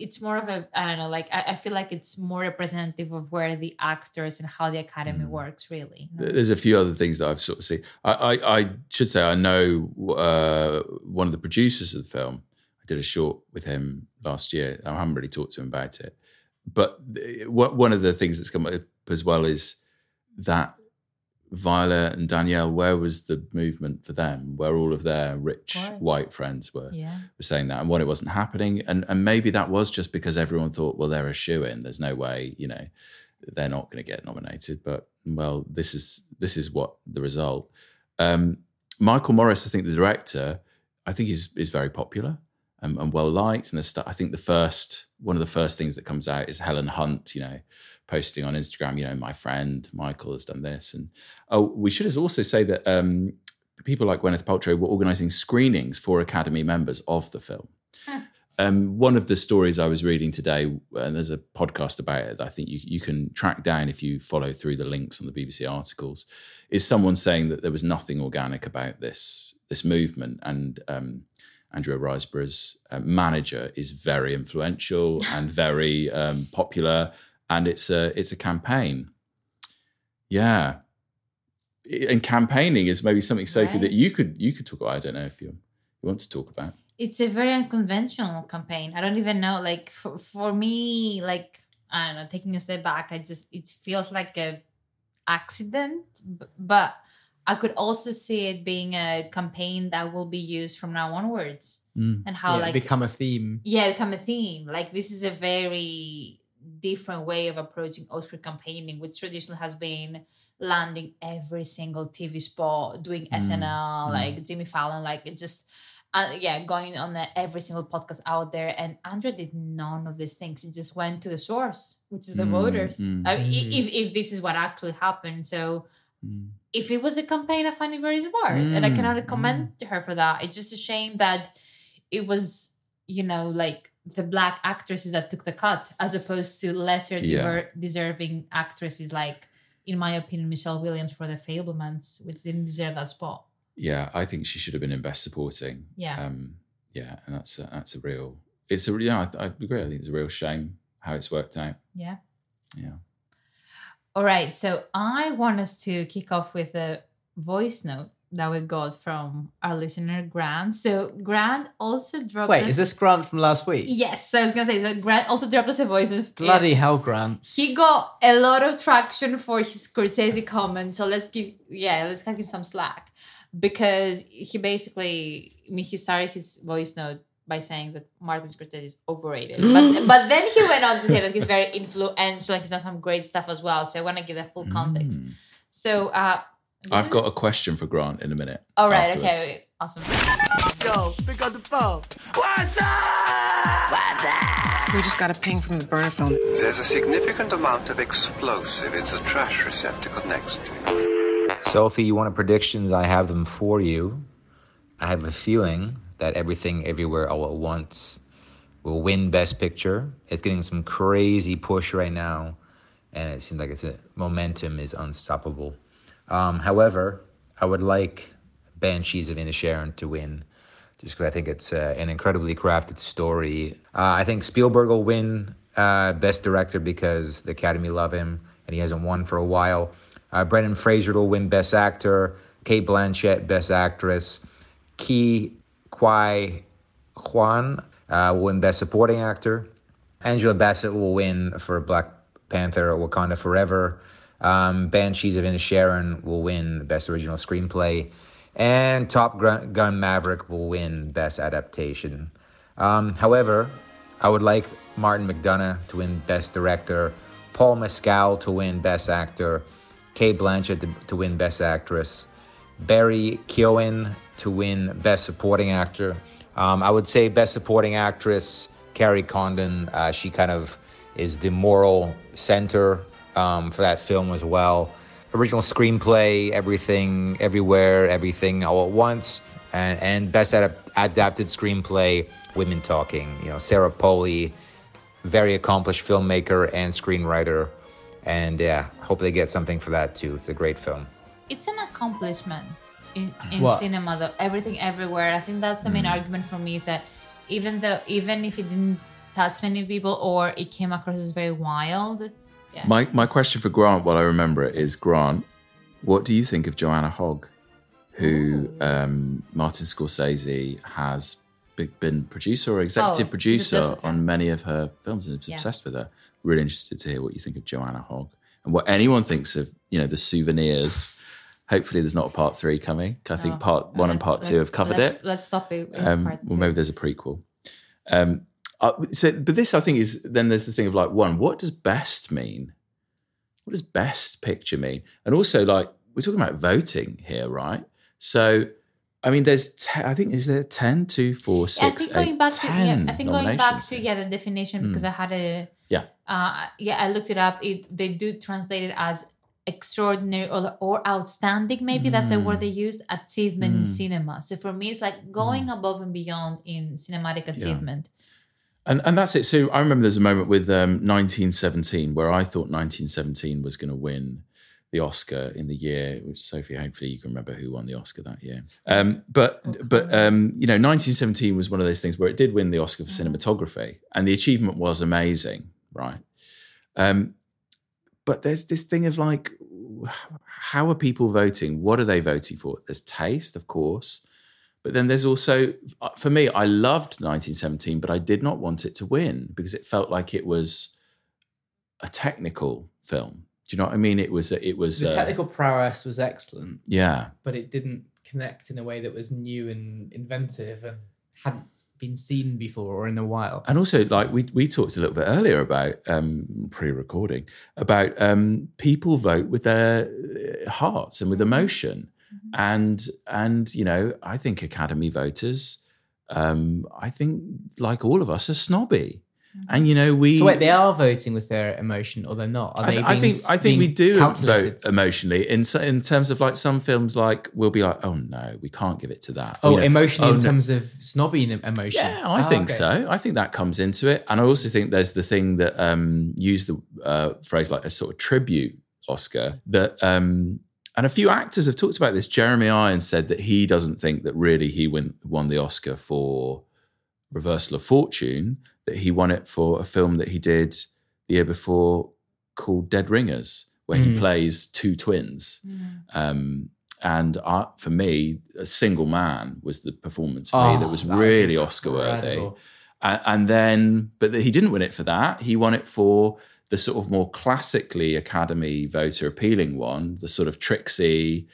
it's more of a I don't know, like I, I feel like it's more representative of where the actors and how the academy works, really. you know? There's a few other things that I've sort of seen. I, I, I should say I know uh, one of the producers of the film. I did a short with him last year. I haven't really talked to him about it, but one of the things that's come up as well is that Viola and Danielle. Where was the movement for them? Where all of their rich course. white friends were Yeah. were saying that, and when it wasn't happening, and and maybe that was just because everyone thought, well, they're a shoe in. There's no way, you know, they're not going to get nominated. But well, this is this is what the result. Um, Michael Morris, I think the director, I think is is very popular and, and well liked. And the stu- I think the first one of the first things that comes out is Helen Hunt, you know, posting on Instagram, you know, my friend Michael has done this. And oh, we should also say that um, people like Gwyneth Paltrow were organising screenings for Academy members of the film. Um, one of the stories I was reading today, and there's a podcast about it. I think you you can track down if you follow through the links on the BBC articles. Is someone saying that there was nothing organic about this this movement, and um, Andrea Riseborough's uh, manager is very influential and very um, popular, and it's a it's a campaign. Yeah, and campaigning is maybe something Sophie Right. that you could you could talk about. I don't know if you you want to talk about. It's a very unconventional campaign. I don't even know. Like for, for me, like I don't know, taking a step back, I just it feels like a accident. But I could also see it being a campaign that will be used from now onwards. Mm. And how Yeah, like become a theme. yeah become a theme like this is a very different way of approaching oscar campaigning which traditionally has been landing every single tv spot doing Mm, snl mm. like jimmy fallon like it just uh, yeah, going on every single podcast out there, and Andrea did none of these things. He just went to the source, which is the Mm, voters. mm. I mean, i- if if this is what actually happened, so if it was a campaign, I find it very smart, and I Mm, cannot commend her for that. It's just a shame that it was, you know, like the black actresses that took the cut, as opposed to lesser Yeah. deserving actresses, like in my opinion, Michelle Williams for The Fabelmans, which didn't deserve that spot. Yeah, I think she should have been in best supporting. Yeah. Um, yeah, and that's a, that's a real. It's a real yeah. I, I agree. I think it's a real shame how it's worked out. Yeah. Yeah. All right. So I want us to kick off with a voice note that we got from our listener Grant. So Grant also dropped. Wait, us- is this Grant from last week? Yes, so I was gonna say. So Grant also dropped us a voice note. Bloody hell, Grant. He got a lot of traction for his Scorsese comment. So let's give, yeah, let's give him some slack because he basically, I mean, he started his voice note by saying that Martin Scorsese is overrated, but but then he went on to say that he's very influential, like he's done some great stuff as well. So I want to give the full context. So, uh, I've got a question for Grant in a minute. all right, afterwards. okay, awesome. Yo, pick up the phone. What's up? What's up? We just got a ping from the burner phone. There's a significant amount of explosive in the trash receptacle next to you. Sophie, you wanted predictions? I have them for you. I have a feeling that Everything Everywhere All at Once will win Best Picture. It's getting some crazy push right now, and it seems like its a, momentum is unstoppable. Um, however, I would like Banshees of Inisherin to win, just because I think it's uh, an incredibly crafted story. Uh, I think Spielberg will win uh, Best Director because the Academy love him, and he hasn't won for a while. Uh, Brendan Fraser will win Best Actor. Cate Blanchett, Best Actress. Ke Huy Quan uh, will win Best Supporting Actor. Angela Bassett will win for Black Panther Wakanda Forever. Um, Banshees of Inisherin will win Best Original Screenplay. And Top Gun Maverick will win Best Adaptation. Um, however, I would like Martin McDonagh to win Best Director, Paul Mescal to win Best Actor, Cate Blanchett to, to win Best Actress, Barry Keoghan to win Best Supporting Actor. Um, I would say Best Supporting Actress, Kerry Condon. Uh, she kind of is the moral center um, for that film as well. Original screenplay, everything, everywhere, everything, all at once, and, and best adap- adapted screenplay, Women Talking. You know, Sarah Polley, very accomplished filmmaker and screenwriter, and yeah, hope they get something for that too. It's a great film. it's an accomplishment in, in What? cinema though everything everywhere i think that's the main Mm. argument for me that even though even if it didn't touch many people or it came across as very wild yeah. My my question for Grant, while I remember it, is Grant, what do you think of Joanna Hogg, who um, Martin Scorsese has been producer or executive Oh, producer obsessed with her. on many of her films and is Yeah. obsessed with her? Really interested to hear what you think of Joanna Hogg and what anyone thinks of you know the souvenirs. Hopefully, there's not a part three coming. I think Oh, part one and part two have covered let's, it. let's stop it in Um, well, maybe there's a prequel. Um, uh, so, but this, I think, is then there's the thing of like, one, what does best mean? What does best picture mean? And also, like, we're talking about voting here, right? So, I mean, there's, te- I think, is there 10, 2, 4, Yeah, I think going 8, back to yeah, I think going back to yeah the definition because Mm. I had a Yeah. uh yeah I looked it up. It they do translate it as extraordinary or, or outstanding. Maybe that's the word Mm. they used. Achievement in Mm. cinema. So for me, it's like going above and beyond in cinematic achievement. And and that's it. So I remember there's a moment with um, 1917 where I thought 1917 was going to win the Oscar in the year, which Sophie, hopefully you can remember who won the Oscar that year. Um, but but um, you know, 1917 was one of those things where it did win the Oscar for cinematography, and the achievement was amazing, right? Um, but there's this thing of like, how are people voting? What are they voting for? There's taste, of course. But then there's also, uh, for me, I loved 1917, but I did not want it to win because it felt like it was a technical film. Do you know what I mean? It was, a- it was, The uh, technical prowess was excellent. Yeah. But it didn't connect in a way that was new and inventive and hadn't been seen before or in a while. And also, like we we talked a little bit earlier about um, pre-recording about um, people vote with their uh, hearts and with emotion, and and you know I think Academy voters um, I think, like all of us, are snobby. Mm-hmm. And you know, we. So wait, they are voting with their emotion, or they're not? Are I, they th- I think I think we do calculated? vote emotionally in in terms of like some films like we'll be like oh no we can't give it to that Oh, You know, emotionally "Oh, in no." terms of snobby emotion. Yeah, I Oh, think okay. so. I think that comes into it, and I also think there's the thing that um, used the uh, phrase like a sort of tribute Oscar that, um, and a few actors have talked about this. Jeremy Irons said that he doesn't think that really he win, won the Oscar for Reversal of Fortune. That he won it for a film that he did the year before called Dead Ringers, where he Mm. plays two twins. Um, and I, for me, a single man was the performance for me Oh, that was that really Oscar worthy. And, and then, but he didn't win it for that. He won it for the sort of more classically Academy voter appealing one, the sort of tricksy,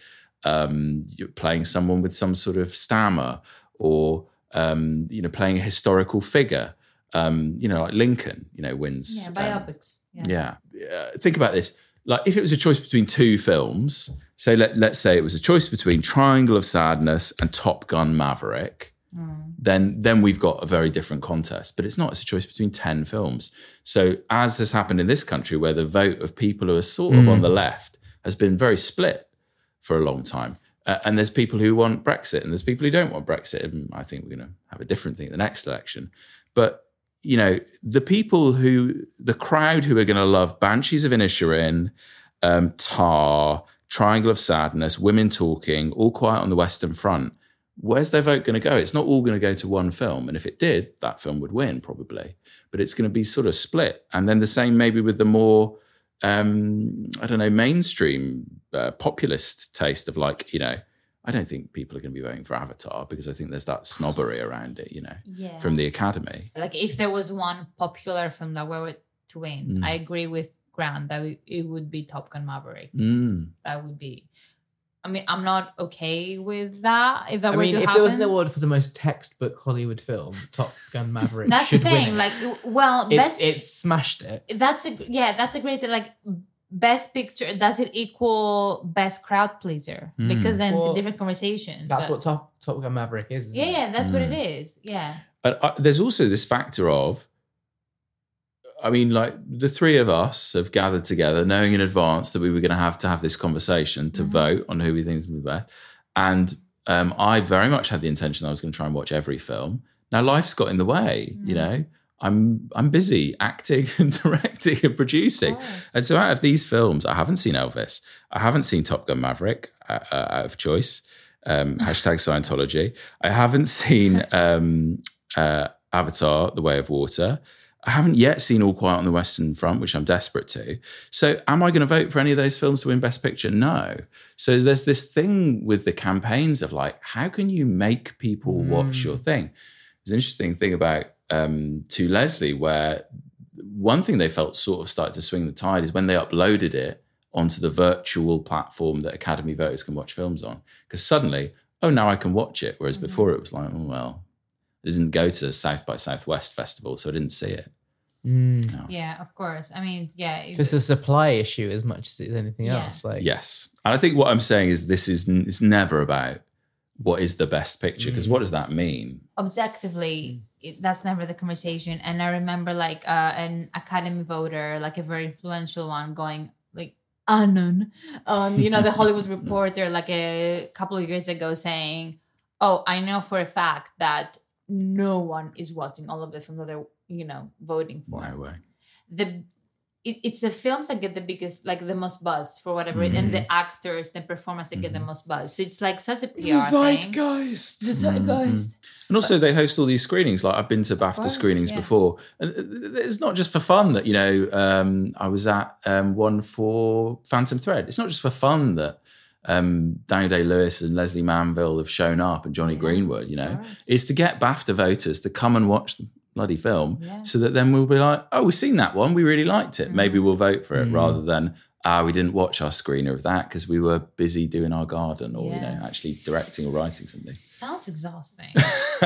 um, you're playing someone with some sort of stammer or, um, you know, playing a historical figure. Um, you know, like Lincoln, you know, wins. Yeah, um, biopics. yeah. Uh, think about this. Like if it was a choice between two films, say let, let's say it was a choice between Triangle of Sadness and Top Gun Maverick, then then we've got a very different contest. But it's not, it's a choice between 10 films. So as has happened in this country where the vote of people who are sort of Mm. on the left has been very split for a long time. Uh, and there's people who want Brexit and there's people who don't want Brexit. And I think we're going to have a different thing at the next election. But you know, the people who, the crowd who are going to love Banshees of Inisherin, um, Tar, Triangle of Sadness, Women Talking, All Quiet on the Western Front, where's their vote going to go? It's not all going to go to one film. And if it did, that film would win probably. But it's going to be sort of split. And then the same maybe with the more, um, I don't know, mainstream uh, populist taste of like, you know, I don't think people are going to be voting for Avatar because I think there's that snobbery around it, you know, Yeah. from the Academy. Like if there was one popular film that were to win, Mm. I agree with Grant that it- would be Top Gun Maverick. Mm. That would be. I mean, I'm not okay with that. If that were I were mean, to if happen, there was an award for the most textbook Hollywood film, Top Gun Maverick that's should the thing. win it. Like, well, it's, best it's smashed it. that's a yeah, that's a great thing. Like best picture, does it equal best crowd pleaser? Mm. Because then it's a different conversation. That's but- what Top Top Gun Maverick is. isn't Yeah, it? yeah, that's what it Mm. Yeah. But uh, there's also this factor of, I mean, like the three of us have gathered together, knowing in advance that we were going to have to have this conversation to Mhm. vote on who we think is the best. And um, I very much had the intention I was going to try and watch every film. Now life's got in the way, you Mm. know. I'm I'm busy acting and directing and producing, and so out of these films, I haven't seen Elvis, I haven't seen Top Gun Maverick uh, uh, out of choice, um, hashtag Scientology. I haven't seen um, uh, Avatar: The Way of Water. I haven't yet seen All Quiet on the Western Front, which I'm desperate to. So, am I going to vote for any of those films to win Best Picture? No. So, there's this thing with the campaigns of like, how can you make people watch Mm. your thing? There's an interesting thing about um, To Leslie, where one thing they felt sort of started to swing the tide is when they uploaded it onto the virtual platform that Academy voters can watch films on. Because suddenly, oh, now I can watch it. Whereas before it was like, oh, well, I didn't go to South by Southwest Festival, so I didn't see it. Mm. Yeah, of course. I mean, yeah. it- Just a supply issue as much as it's anything Yeah. else. Like Yes. And I think what I'm saying is this is n- it's never about what is the best picture, because Mm. what does that mean? objectively it, that's never the conversation and i remember like uh, an academy voter like a very influential one going like anon um you know the hollywood reporter like a couple of years ago saying oh i know for a fact that no one is watching all of the films that they're you know voting for No way. the it, it's the films that get the biggest like the most buzz for whatever and the actors the performance that get the most buzz so it's like such a pr thing zeitgeist. the zeitgeist And also, they host all these screenings. Like I've been to BAFTA course, screenings yeah. before, and uh, it's not just for fun that you know. Um, I was at um, one for Phantom Thread. It's not just for fun that um, Daniel Day Lewis and Lesley Manville have shown up, and Jonny Greenwood. You know, is to get BAFTA voters to come and watch the bloody film, Yeah. so that then we'll be like, "Oh, we've seen that one. We really liked it. Maybe we'll vote for it," Mm. rather than. Ah, we didn't watch our screener of that because we were busy doing our garden, or you know, actually directing or writing something. sounds exhausting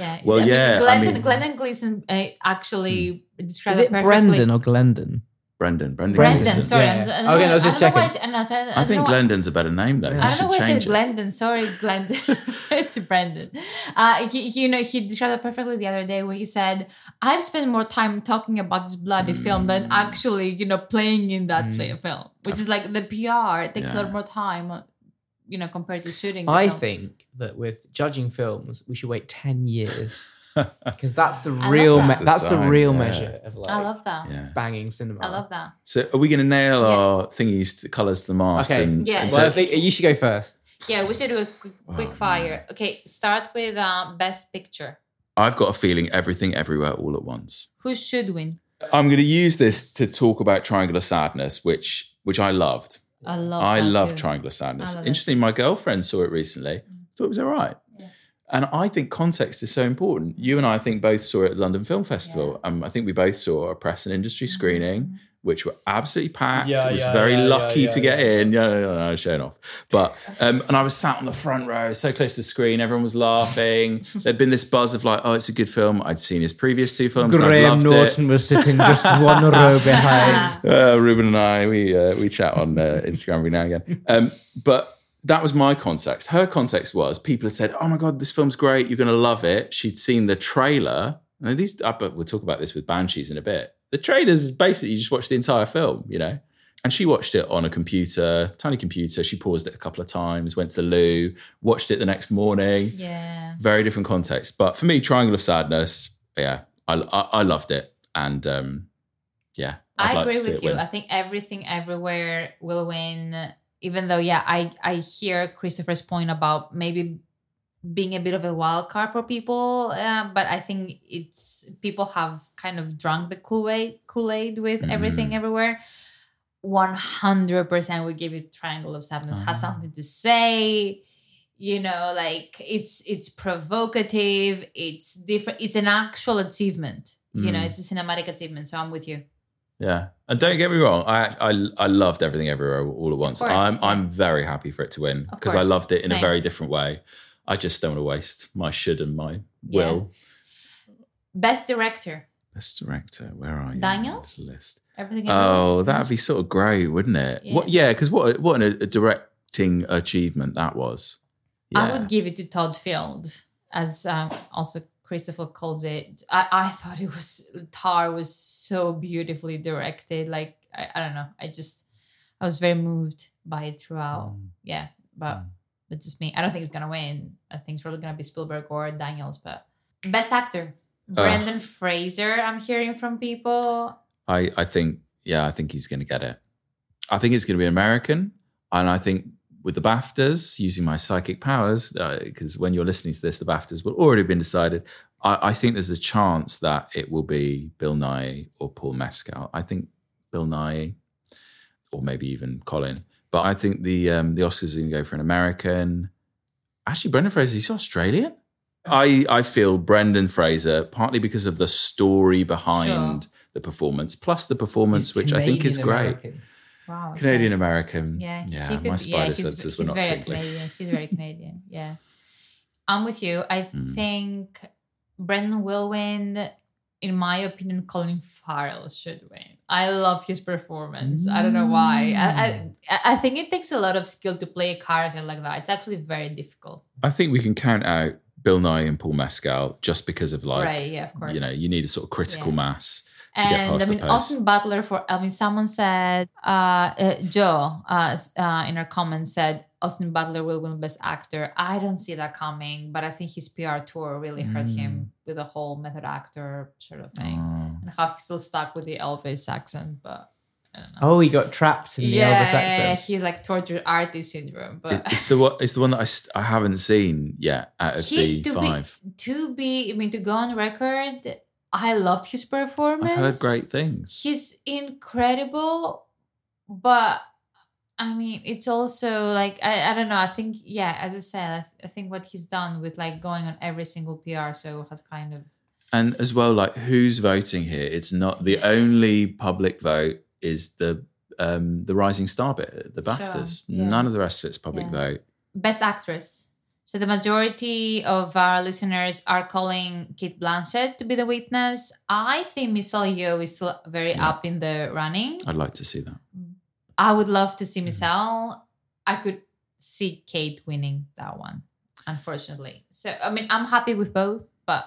Yeah. Well, I mean, yeah, I Glendon, mean- Glendon Gleeson uh, actually described is it it perfectly. Brendan or Glendon? Brendan. Brendan. Brendan, Gleeson. sorry. Yeah, I'm, yeah. I don't Okay, know, no, I was just I don't why checking. I, and I, said, I, I think Glendon's a better name though. I don't know should why I said. Glendon. Sorry, Glendon. it's Brendan. Uh, he, you know, he described it perfectly the other day where he said, I've spent more time talking about this bloody film than Mm. actually, you know, playing in that play film, which is like the PR. It takes a lot more time, uh, you know, compared to shooting. I film. think that with judging films, we should wait ten years because that's the love real. that. Me- that's the Time, real yeah. measure of like I love that. Yeah. banging cinema. I love that. So are we going to nail Yeah. our thingies, to colours to the mast? Okay. And, Yeah, and so- Well, I say- think you should go first. Yeah, we should do a quick, quick fire. Okay, start with uh, best picture. I've got a feeling everything, everywhere, all at once. Who should win? I'm going to use this to talk about Triangle of Sadness, which which I loved. I love. I that love too. Triangle of Sadness. I love it. Interesting, my girlfriend saw it recently. Thought it was all right. And I think context is so important. You and I, I think, both saw it at London Film Festival. Um, I think we both saw a press and industry Mm-hmm. screening, which were absolutely packed. Yeah, I was yeah, very yeah, lucky yeah, to yeah, get in. Yeah, no, no, no, showing off. But um, and I was sat on the front row, so close to the screen. Everyone was laughing. There'd been this buzz of like, oh, it's a good film. I'd seen his previous two films. and I Graham loved Norton it. was sitting just one row behind. Uh, Ruben and I, we uh, we chat on uh, Instagram every now and again. Um, but that was my context. Her context was people had said, "Oh my god, this film's great. You're going to love it." She'd seen the trailer. And these, but we'll talk about this with Banshees in a bit. The trailers basically you just watch the entire film, you know. And she watched it on a computer, tiny computer. She paused it a couple of times, went to the loo, watched it the next morning. Yeah. Very different context. But for me, Triangle of Sadness, yeah, I I, I loved it, and um, yeah, I'd I like agree with you. win. I think everything everywhere will win. Even though, yeah, I I hear Christopher's point about maybe being a bit of a wild card for people, uh, but I think it's people have kind of drunk the Kool Aid Kool Aid with everything Mm. everywhere. One hundred percent we give it Triangle of Sadness has Ah. something to say. You know, like it's it's provocative. It's different. It's an actual achievement. You know, Mm. it's a cinematic achievement. So I'm with you. Yeah, and don't get me wrong, I I, I loved everything everywhere all at once. course, I'm yeah. I'm very happy for it to win because I loved it in a very different way. I just don't want to waste my should and my Yeah. will. Best director. Best director, where are you? Daniels? list? Everything. Oh, that'd be sort of great, wouldn't it? Yeah. What? Yeah, because what a- what an, a directing achievement that was. I would give it to Todd Field, as um, also Christopher calls it. I, I thought it was Tar was so beautifully directed. Like I, I don't know. I just I was very moved by it throughout. Mm. Yeah, but that's just me. I don't think it's gonna win. I think it's really gonna be Spielberg or Daniels. But best actor, Brendan Fraser. I'm hearing from people. I, I think, yeah, I think he's going to get it. I think it's going to be American. And I think with the BAFTAs, using my psychic powers, because when you're listening to this, the BAFTAs will already have been decided. I, I think there's a chance that it will be Bill Nighy or Paul Mescal. I think Bill Nighy, or maybe even Colin. But I think the um, the Oscars are going to go for an American. Actually, Brendan Fraser, he's Australian. I, I feel Brendan Fraser, partly because of the story behind the performance, plus the performance, which I think is great. Wow. okay. Canadian American. Yeah, Yeah, he my spider he's- senses were he's not very tingling. Canadian. He's very Canadian. Yeah, I'm with you. I Hmm. think Brendan will win. In my opinion, Colin Farrell should win. I love his performance. I don't know why. I, I I think it takes a lot of skill to play a character like that. It's actually very difficult. I think we can count out Bill Nighy and Paul Mescal just because of like, Right, yeah, of course. you know, you need a sort of critical Yeah. mass And I mean. Austin Butler for, I mean, someone said, uh, uh, Joe uh, uh, in her comments said Austin Butler will win the Best Actor. I don't see that coming, but I think his PR tour really hurt Mm. him with the whole method actor sort of thing. Oh. And how he's still stuck with the Elvis accent, but I don't know. Oh, he got trapped in the yeah, Elvis accent. Yeah, he's like tortured artist syndrome. But it's the one. It's the one that I, st- I haven't seen yet out of he, the to five. be to be, I mean, to go on record, I loved his performance. I've heard great things. he's incredible but i mean it's also like i, I don't know i think yeah as i said I, th- I think what he's done with like going on every single pr so has kind of And as well, like who's voting here? It's not the only public vote is the um the Rising Star bit, the BAFTAs. yeah. None of the rest of it's public Yeah. vote. best actress So the majority of our listeners are calling Cate Blanchett to be the witness. I think Michelle Yeoh is still very up in the running. I'd like to see that. I would love to see Michelle. I could see Cate winning that one, unfortunately. So I mean, I'm happy with both, but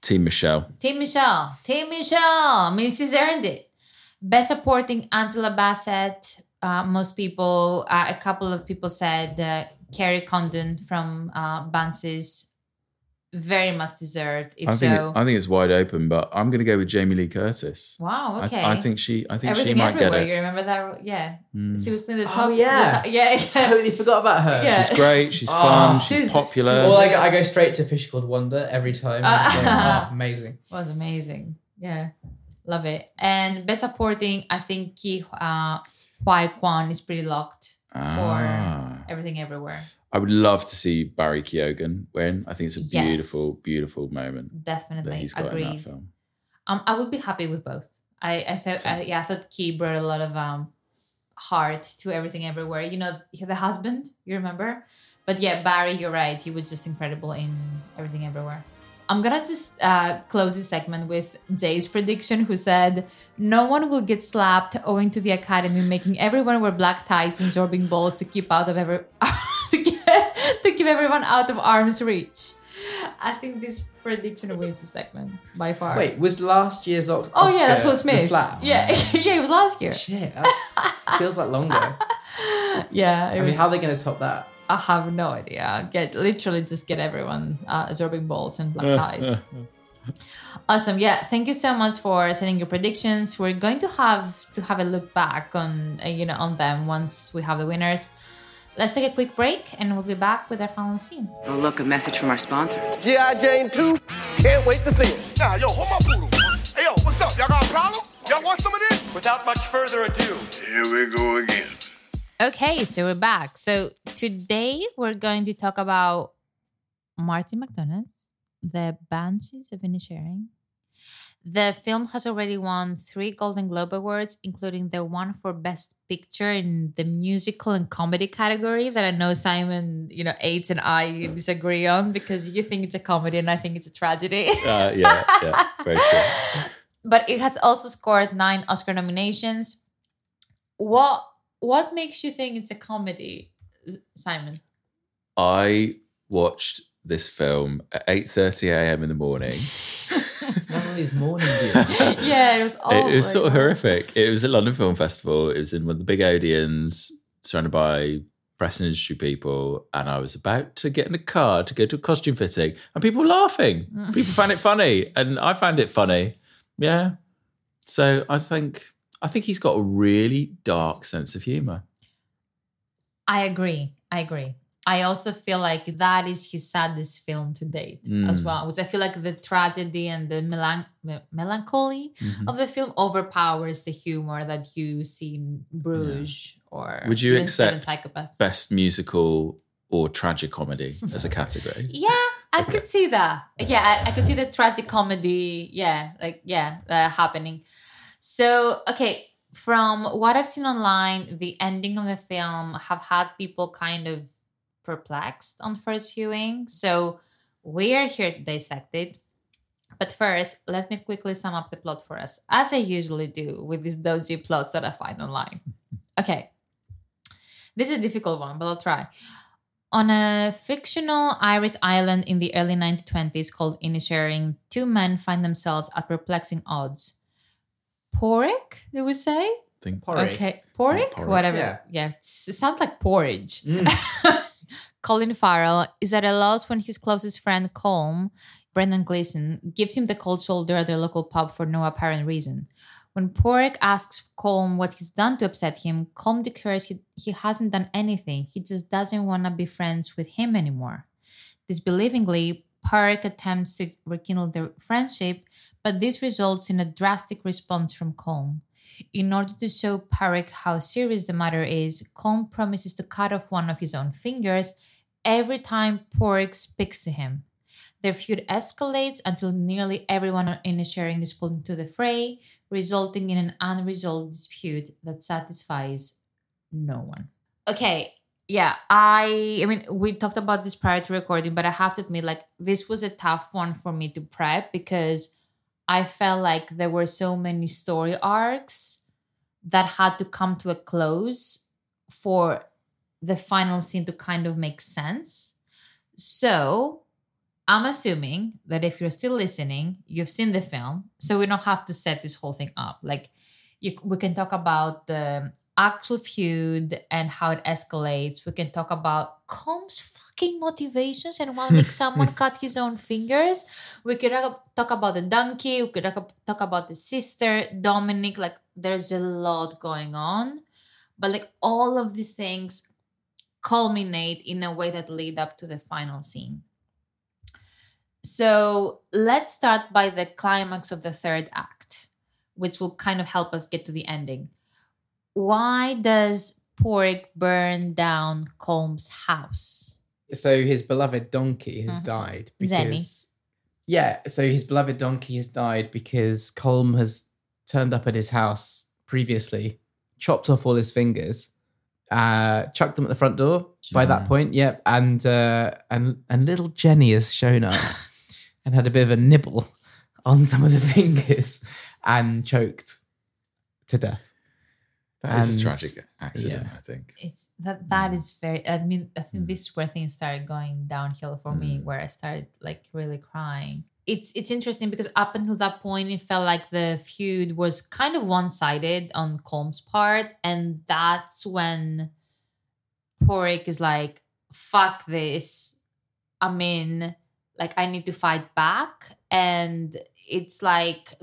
Team Michelle. Team Michelle, Team Michelle, Mrs. earned it. Best supporting Angela Bassett. Uh, most people, uh, a couple of people said uh, Kerry Condon from uh, Banshees very much deserved. If I think so, it, I think it's wide open, but I'm going to go with Jamie Lee Curtis. wow. Okay. I, think she. I think Everything she might everywhere. get You remember that? Yeah. Mm. She was playing the top. Oh, yeah. the- yeah. Totally forgot about her. Yeah. She's great. She's Oh, fun. She's, she's- popular. Well, I, go- I go straight to Fish Called Wanda every time. Uh, It's oh, amazing. was amazing. Yeah, love it. And best supporting, I think Ke uh, Huy Quan is pretty locked Ah. for everything everywhere. I would love to see Barry Keoghan win. I think it's a Yes. beautiful, beautiful moment Definitely he's got in agreed. that film. Um, I would be happy with both. I I thought I, yeah I thought Ke brought a lot of um heart to everything everywhere. You know the husband, you remember? But yeah, Barry, you're right. He was just incredible in everything everywhere. I'm gonna just uh, close this segment with Jay's prediction, who said, "No one will get slapped owing to the academy making everyone wear black ties and sorbing balls to keep out of every to, get, to keep everyone out of arm's reach." I think this prediction wins the segment by far. Wait, was last year's Oscar Oh yeah, that's Will Smith. slap? Yeah, yeah, it was last year. Shit, that feels like longer. Yeah, it I mean, was. how are they going to top that? I have no idea. Get literally just get everyone uh, absorbing balls and black ties. awesome. Yeah, thank you so much for sending your predictions. We're going to have to have a look back on uh, you know on them once we have the winners. Let's take a quick break and we'll be back with our final scene. Oh, look, a message from our sponsor. G.I. Jane 2, can't wait to see it. Nah, yo, hold my poodle. Hey, yo, what's up? Y'all got a problem? Y'all want some of this? Without much further ado, Here we go again. Okay, so we're back. So today we're going to talk about Martin McDonagh's The Banshees of Inisherin. The film has already won three Golden Globe Awards, including the one for Best Picture in the musical and comedy category that I know Simon, you know, Aids and I disagree on because you think it's a comedy and I think it's a tragedy. Uh, yeah, yeah, very true. but it has also scored nine Oscar nominations. What what makes you think it's a comedy, Simon? I watched this film at 8:30 a.m. in the morning. It's one of these morning viewings. yeah, it was. Oh it was my sort of horrific. It was at London Film Festival. It was in one of the big Odeons, surrounded by press and industry people, and I was about to get in a car to go to a costume fitting, and people were laughing. people found it funny, and I found it funny. Yeah. So I think I think he's got a really dark sense of humor. I agree. I agree. I also feel like that is his saddest film to date as Mm. well. Which I feel like the tragedy and the melan- me- melancholy Mhm. of the film overpowers the humor that you see in Bruges or Would you accept best musical or tragic comedy as a category? Yeah, I could see that. Yeah, I, I could see the tragic comedy. Yeah, like yeah, uh, happening. So okay, from what I've seen online, the ending of the film have had people kind of perplexed on first viewing. So we are here to dissect it. But first, let me quickly sum up the plot for us, as I usually do with these dodgy plots that I find online. Okay. This is a difficult one, but I'll try. On a fictional Irish island in the early 1920s called Inisherin, two men find themselves at perplexing odds. Porrick, do we say? think Porrick. Okay, porrick, porrick. whatever. Yeah. Yeah, it sounds like porridge. Mm. Colin Farrell is at a loss when his closest friend, Colm, Brendan Gleeson, gives him the cold shoulder at their local pub for no apparent reason. When Porrick asks Colm what he's done to upset him, Colm declares he, he hasn't done anything. He just doesn't want to be friends with him anymore. Disbelievingly, Porrick attempts to rekindle their friendship, but this results in a drastic response from Colm. In order to show Porrick how serious the matter is, Colm promises to cut off one of his own fingers every time Porrick speaks to him. Their feud escalates until nearly everyone in the sharing is pulled into the fray, resulting in an unresolved dispute that satisfies no one. Okay, yeah, I I mean we talked about this prior to recording, but I have to admit, like this was a tough one for me to prep because I felt like there were so many story arcs that had to come to a close for the final scene to kind of make sense. So I'm assuming that if you're still listening, you've seen the film, so we don't have to set this whole thing up. Like, you, we can talk about the actual feud and how it escalates. We can talk about Colm's fucking motivations and why make someone cut his own fingers. We could talk about the donkey. We could talk about the sister, Dominic. Like, there's a lot going on, but like all of these things culminate in a way that lead up to the final scene. So let's start by the climax of the third act, which will kind of help us get to the ending. Why does Porrick burn down Colm's house? So his beloved donkey has Mhm. died Jenny. because yeah. So his beloved donkey has died because Colm has turned up at his house previously, chopped off all his fingers, uh, chucked them at the front door. By that point, yep, and uh, and and little Jenny has shown up and had a bit of a nibble on some of the fingers and choked to death. That is a tragic accident, yeah. I think. It's that that Mm. is very. I mean, I think this is where things started going downhill for me, Mm. where I started like really crying. It's it's interesting because up until that point, it felt like the feud was kind of one sided on Colm's part, and that's when Porik is like, "Fuck this! I'm in. Like, I need to fight back." And it's like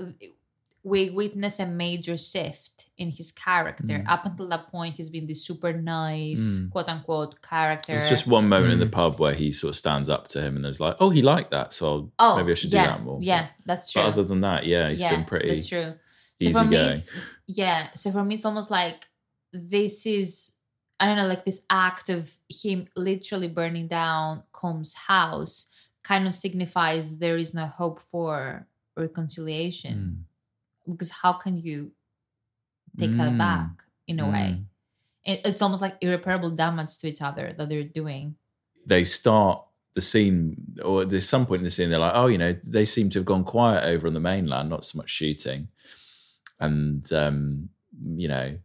we witness a major shift in his character. Mm. Up until that point, he's been this super nice, Mm. quote unquote, character. There's just one moment in Mm. the pub where he sort of stands up to him and there's like, oh, he liked that, so I'll, Oh, maybe I should yeah, do that more. Yeah, that's true. But other than that, yeah, he's yeah, been pretty That's true. So easy for me, going. yeah. So for me, it's almost like this is I don't know, like this act of him literally burning down Colm's house kind of signifies there is no hope for reconciliation. Because how can you take that Mm. back in a way? Mm. It, it's almost like irreparable damage to each other that they're doing. They start the scene, or there's some point in the scene, they're like, oh, you know, they seem to have gone quiet over on the mainland, not so much shooting. And, um, you know,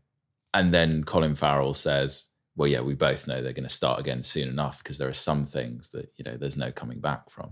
and then Colin Farrell says, well, yeah, we both know they're going to start again soon enough because there are some things that, you know, there's no coming back from.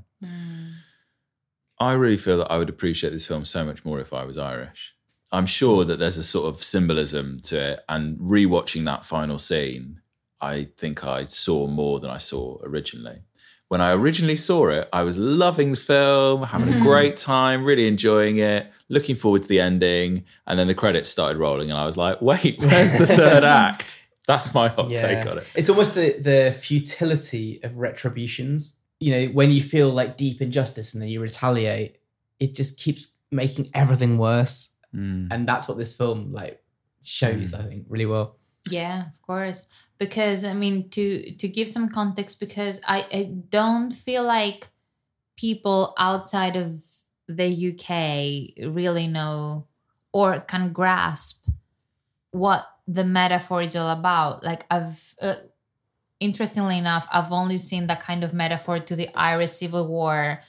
I really feel that I would appreciate this film so much more if I was Irish. I'm sure that there's a sort of symbolism to it, and rewatching that final scene, I think I saw more than I saw originally. When I originally saw it, I was loving the film, having a mm-hmm. great time, really enjoying it, looking forward to the ending, and then the credits started rolling, and I was like, "Wait, where's the third act?" That's my hot take on it. It's almost the, the futility of retributions. You know, when you feel like deep injustice and then you retaliate, it just keeps making everything worse. Mm. And that's what this film like shows, I think, really well. Yeah, of course. Because I mean to to give some context because I, I don't feel like people outside of the UK really know or can grasp what the metaphor is all about. Like I've uh, interestingly enough, I've only seen that kind of metaphor to the Irish Civil War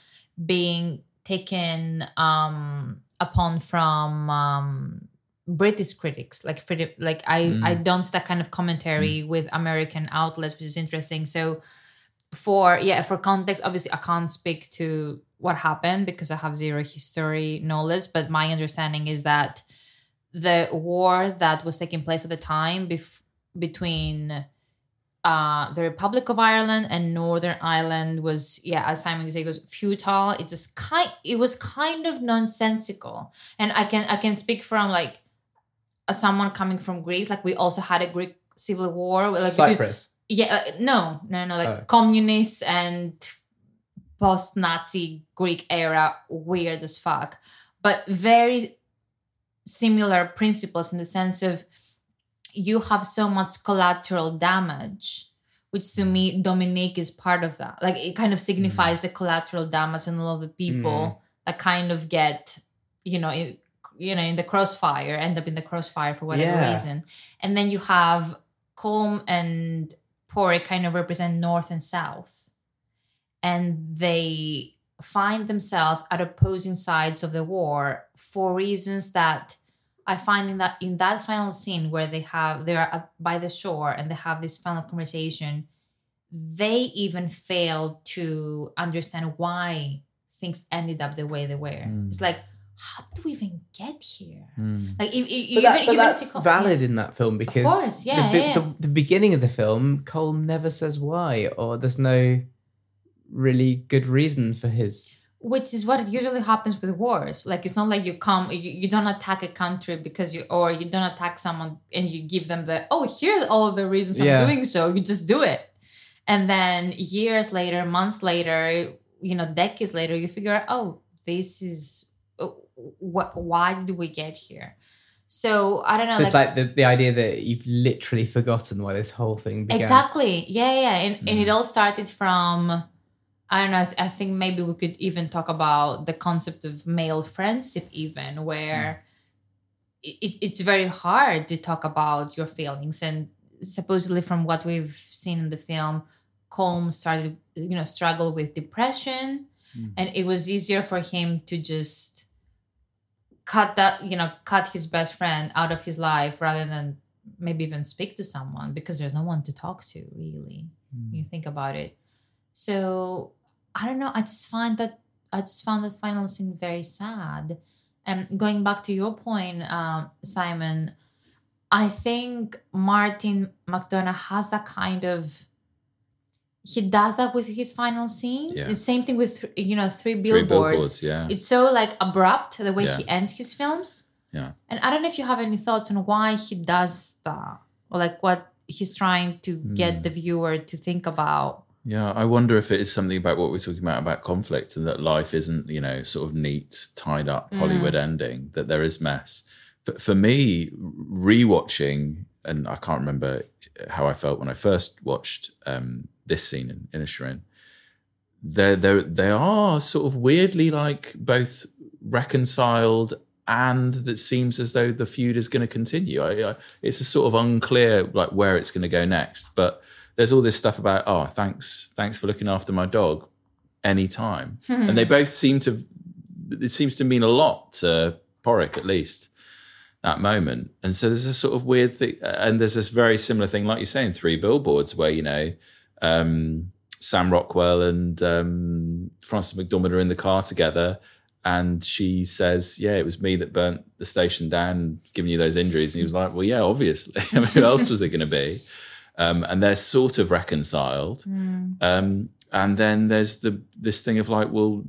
being taken um upon from um British critics, like like I Mm. I don't see that kind of commentary with American outlets, which is interesting. So for yeah, for context, obviously I can't speak to what happened because I have zero history knowledge, but my understanding is that the war that was taking place at the time bef- between uh, the Republic of Ireland and Northern Ireland was, yeah, as Simon said, it was futile. It's just kind. It was kind of nonsensical, and I can I can speak from like as someone coming from Greece. Like we also had a Greek civil war. Like between- Cyprus. yeah, uh, no, no, no, like Oh. communists and post-Nazi Greek era, weird as fuck, but very similar principles in the sense of you have so much collateral damage, which to me, Dominic is part of that. Like it kind of signifies the collateral damage and all of the people Mm. that kind of get, you know, in, you know, in the crossfire, end up in the crossfire for whatever Yeah. reason. And then you have Colm and pori kind of represent North and South, and they find themselves at opposing sides of the war for reasons that I find in that in that final scene where they have they're by the shore and they have this final conversation, they even fail to understand why things ended up the way they were. Mm. It's like, how do we even get here? Mm. Like, if, if, But, that, even, but even that's if you- valid in that film because course, yeah, the, yeah, the, yeah. the beginning of the film, Cole never says why, or there's no really good reason for his. Which is what usually happens with wars like it's not like you come you, you don't attack a country because you or you don't attack someone and you give them the oh here's all of the reasons Yeah. i'm doing so you just do it and then years later months later you know decades later you figure out oh this is uh, what why did we get here so i don't know So it's like the, the idea that you've literally forgotten why this whole thing began. Exactly. Yeah, yeah. And, and it mm. all started from, I don't know, I, th- I think maybe we could even talk about the concept of male friendship, even, where mm. it, it's very hard to talk about your feelings. And supposedly, from what we've seen in the film, Colm started, you know, struggle with depression. Mm. And it was easier for him to just cut that, you know, cut his best friend out of his life rather than maybe even speak to someone because there's no one to talk to really when you mm. think about it so i don't know i just find that i just found that final scene very sad and going back to your point um, simon i think martin mcdonagh has that kind of he does that with his final scenes Yeah. it's same thing with you know three Three billboards, Billboards, yeah. it's so like abrupt the way Yeah. he ends his films Yeah. and I don't know if you have any thoughts on why he does that, or like what he's trying to get Hmm. the viewer to think about. Yeah, I wonder if it is something about what we're talking about about conflict and that life isn't, you know, sort of neat, tied up Mm. Hollywood ending, that there is mess. For, for me, rewatching, and I can't remember how I felt when I first watched um, this scene in, in Inisherin, they they they are sort of weirdly like both reconciled and that seems as though the feud is going to continue. I, I, it's a sort of unclear like where it's going to go next, but there's all this stuff about oh thanks thanks for looking after my dog anytime, Hmm. and they both seem to it seems to mean a lot to Pádraic at least that moment. And so there's a sort of weird thing, and there's this very similar thing, like you're saying, three billboards where you know um, Sam Rockwell and um, Frances McDormand are in the car together. And she says, "Yeah, it was me that burnt the station down, giving you those injuries." And he was like, "Well, yeah, obviously. I mean, who else was it going to be?" Um, and they're sort of reconciled. Um, and then there's the this thing of like, well,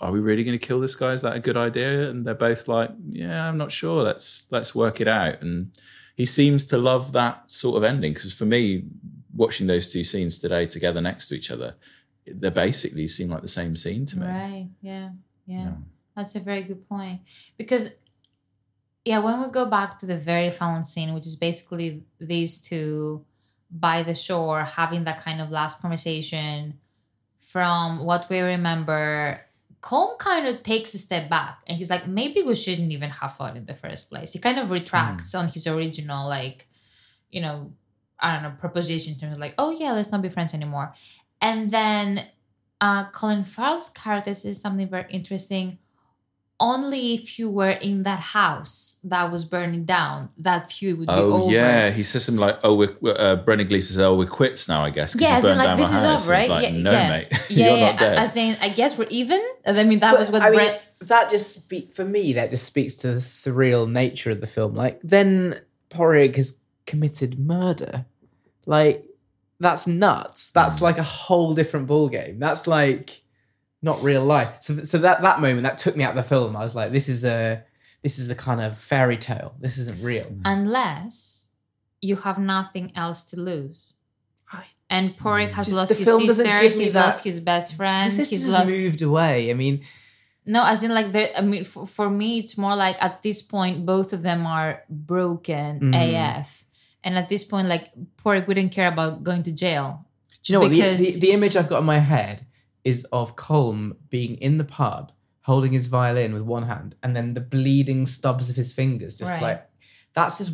are we really going to kill this guy? Is that a good idea? And they're both like, yeah, I'm not sure. Let's let's work it out. And he seems to love that sort of ending because for me, watching those two scenes today together next to each other, they basically seem like the same scene to me. Right. Yeah. Yeah. That's a very good point. Because, yeah, when we go back to the very final scene, which is basically these two by the shore having that kind of last conversation, from what we remember, Colm kind of takes a step back and he's like, maybe we shouldn't even have fought in the first place. He kind of retracts on his original, like, you know, I don't know, proposition in terms of like, oh yeah, let's not be friends anymore. And then uh, Colin Farrell's character says something very interesting. Only if you were in that house that was burning down, that feud would be Oh over. yeah, he says something like, "Oh, we're, we're- uh, Brendan Gleeson says, oh, we're quits now, I guess." 'cause Yeah, you as in burned like down this my is house." over, right? like, yeah, no, yeah. mate, yeah, you're yeah. not dead. As in, I guess we're even. I mean, that was what I mean, that just speak for me. That just speaks to the surreal nature of the film. Like then Pádraic has committed murder. Like that's nuts. That's like a whole different ball game. That's like not real life. So th- so that that moment that took me out of the film. I was like, this is a this is a kind of fairy tale. This isn't real. unless you have nothing else to lose. And Pádraic has Just lost his sister. He's that- lost his best friend. The He's lost. moved away. I mean, No, as in like there. I mean, for, for me, it's more like at this point, both of them are broken Mhm. AF, and at this point, like Pádraic wouldn't care about going to jail. Do you know what? The, Because- the, the image I've got in my head is of Colm being in the pub, holding his violin with one hand, and then the bleeding stubs of his fingers, just Right. like that's just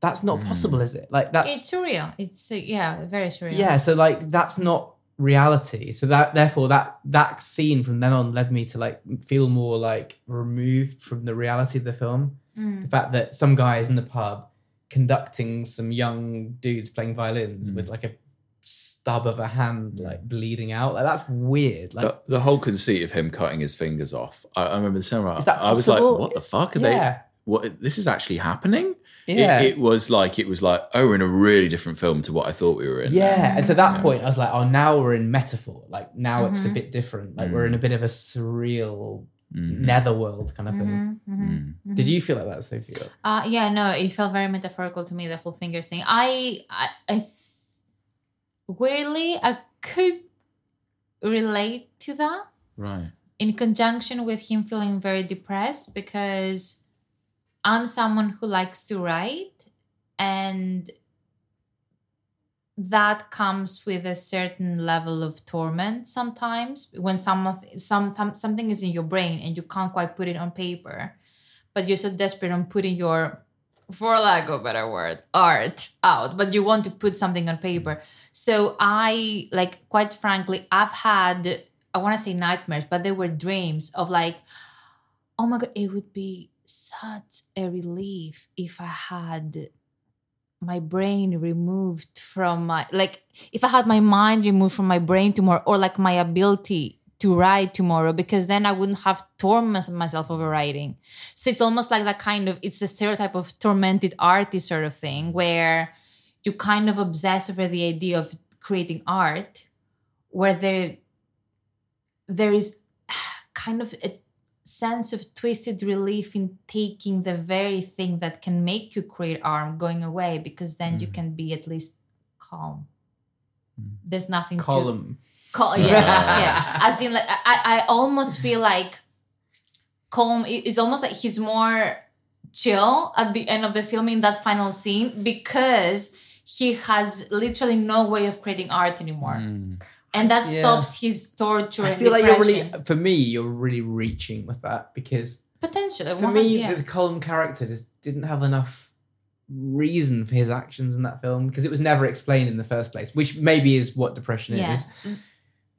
that's not possible, is it? Like that's it's surreal. It's uh, yeah, very surreal. yeah. So like that's not reality. So that therefore that that scene from then on led me to like feel more like removed from the reality of the film. Mm. The fact that some guy is in the pub conducting some young dudes playing violins Mm. with like a stub of a hand like bleeding out. Like that's weird. Like the, the whole conceit of him cutting his fingers off. I, I remember the cinema. Is that I was like, possible? "What the fuck are Yeah. they? What this is actually happening?" Yeah. it, was like it was like, "Oh, we're in a really different film to what I thought we were in." Yeah, and to that point, I was like, "Oh, now we're in metaphor. Like now it's a Mhm. bit different. Like we're in a bit of a surreal Mhm. netherworld kind of thing." Mhm, mhm, Did mhm. you feel like that, Sophia? Uh, yeah, no, it felt very metaphorical to me. The whole fingers thing. I, I, I weirdly, I could relate to that Right. in conjunction with him feeling very depressed because I'm someone who likes to write and that comes with a certain level of torment sometimes when some some some- something is in your brain and you can't quite put it on paper but you're so desperate on putting your for lack of a better word art out but you want to put something on paper. So i like quite frankly i've had i want to say nightmares but they were dreams of like oh my god it would be such a relief if i had my brain removed from my like if i had my mind removed from my brain tomorrow or like my ability to write tomorrow because then i wouldn't have torment myself over writing. So it's almost like that kind of it's a stereotype of tormented artist sort of thing where you kind of obsess over the idea of creating art where there there is kind of a sense of twisted relief in taking the very thing that can make you create art going away because then you mm. can be at least calm. Mm. There's nothing to Yeah yeah. as in like i i almost feel like Colm i- is almost like he's more chill at the end of the film in that final scene because he has literally no way of creating art anymore. Mm. And that Yeah. stops his torture I feel like you're really, for me, you're really reaching with that because potentially for one- me, yeah. the Colin character just didn't have enough reason for his actions in that film because it was never explained in the first place, which maybe is what depression yeah. is. Mm.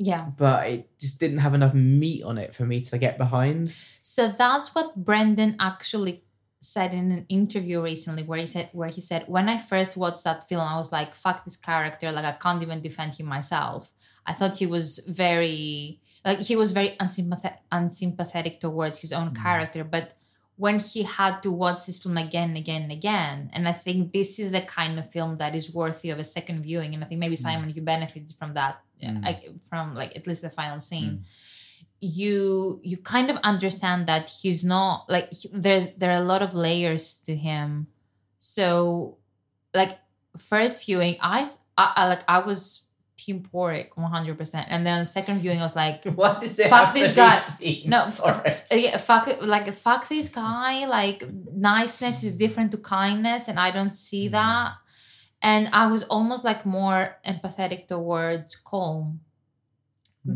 Mm, yeah But it just didn't have enough meat on it for me to get behind. So that's what Brendan actually said in an interview recently where he said where he said when I first watched that film I was like fuck this character like I can't even defend him myself. I thought he was very like he was very unsympathetic unsympathetic towards his own character but when he had to watch this film again and again and again and I think this is the kind of film that is worthy of a second viewing and I think maybe Simon you benefited from that Mm. like, from like at least the final scene you you kind of understand that he's not like he- there's there are a lot of layers to him. So like first viewing i i, I like i was team Pádraic 100% and then second viewing i was like what is it fuck this guy. no f- yeah, fuck it like fuck this guy like niceness is different to kindness and i don't see that and i was almost like more empathetic towards Colm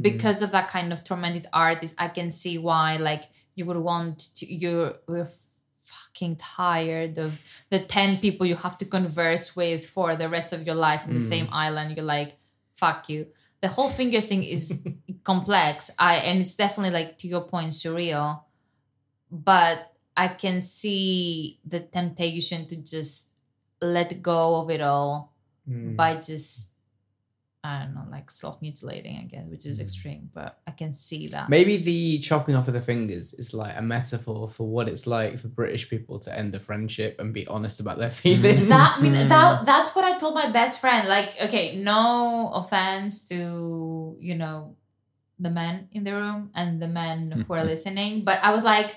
because of that kind of tormented artist i can see why like you would want to you're we're fucking tired of the 10 people you have to converse with for the rest of your life in the Mm. same island. You're like fuck you. The whole fingers thing is complex. I and it's definitely like to your point surreal. But i can see the temptation to just let go of it all Mm. by just I don't know, like self mutilating, I guess, which is extreme, but I can see that. Maybe the chopping off of the fingers is like a metaphor for what it's like for British people to end a friendship and be honest about their feelings. That I mean that that's what I told my best friend. Like, okay, no offense to you know the men in the room and the men who are listening, but I was like,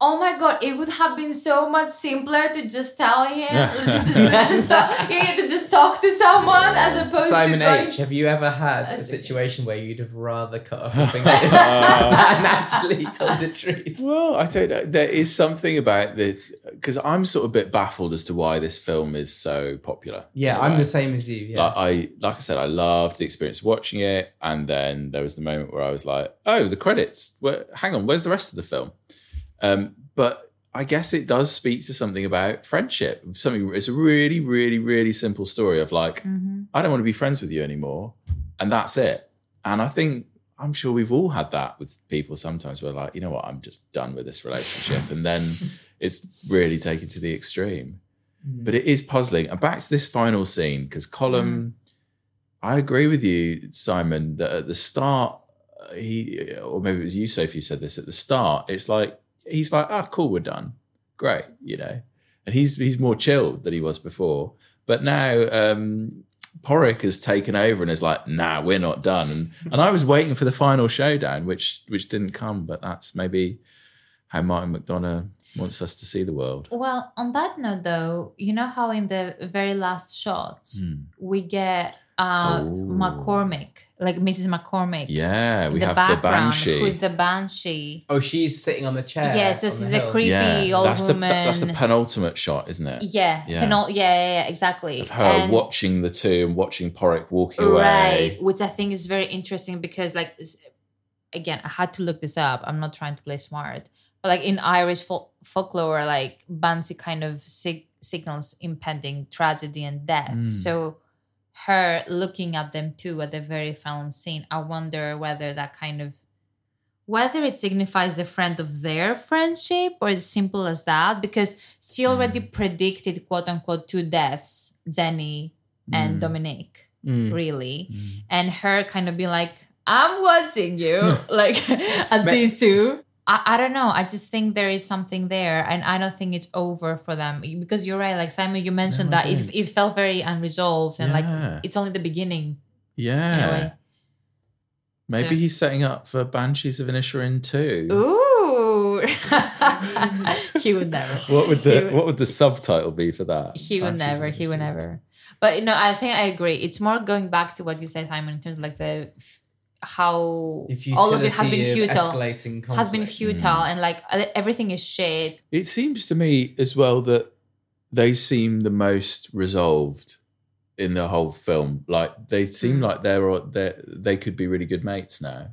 oh my god, it would have been so much simpler to just tell him, just, just, just talk, yeah, to just talk to someone as opposed Simon to going. H, have you ever had a situation where you'd have rather cut off your fingers uh. and actually told the truth? Well, I don't know. There is something about the because I'm sort of a bit baffled as to why this film is so popular. Yeah, in a I'm the same as you. Yeah. Like I, like I said, I loved the experience of watching it, and then there was the moment where I was like, "Oh, the credits! Where, hang on, where's the rest of the film?" Um, but I guess it does speak to something about friendship. Something it's a really, really, really simple story of like, Mhm. I don't want to be friends with you anymore, and that's it. And I think I'm sure we've all had that with people. Sometimes we're like, you know what, I'm just done with this relationship, and then it's really taken to the extreme. But it is puzzling. And back to this final scene because Colin, I agree with you, Simon, that at the start he, or maybe it was you, Sophie, who said this at the start. It's like he's like, ah, cool, we're done, great, you know, and he's he's more chilled than he was before. But now um, Pádraic has taken over and is like, nah, we're not done. And and I was waiting for the final showdown, which which didn't come. But that's maybe how Martin McDonagh wants us to see the world. Well, on that note, though, you know how in the very last shots Hmm. we get uh, McCormick, like Mrs. McCormick. Yeah, we the have the banshee. Who's the banshee? Oh, she's sitting on the chair. Yeah, so on this is a hill. creepy old that's the woman. that's the penultimate shot, isn't it? yeah, yeah. penul- yeah, yeah, yeah, exactly. of her And- watching the two and watching Pádraic walking away. Right, which I think is very interesting because, like, again, I had to look this up. I'm not trying to play smart, but like in Irish fol- folklore, like banshee kind of sig- signals impending tragedy and death. Mm. So her looking at them too at the very final scene, I wonder whether that kind of whether it signifies the friend of their friendship or as simple as that because she already predicted quote unquote two deaths jenny and Mm. dominic Mm. really. And her kind of being like i'm watching you like at these two I, I don't know i just think there is something there and i don't think it's over for them because you're right like simon you mentioned No, that it, it felt very unresolved and Yeah. like it's only the beginning Yeah. Maybe So- he's setting up for Banshees of Inisherin too. Ooh, he would never. What would the would- what would the subtitle be for that? He would never. He would never. But you know, I think I agree. It's more going back to what you said, Simon, in terms of like the how all of it has been futile, escalating has been conflict. futile, and like uh, everything is shit. It seems to me as well that they seem the most resolved in the whole film. Like they seem like they're they they could be really good mates now.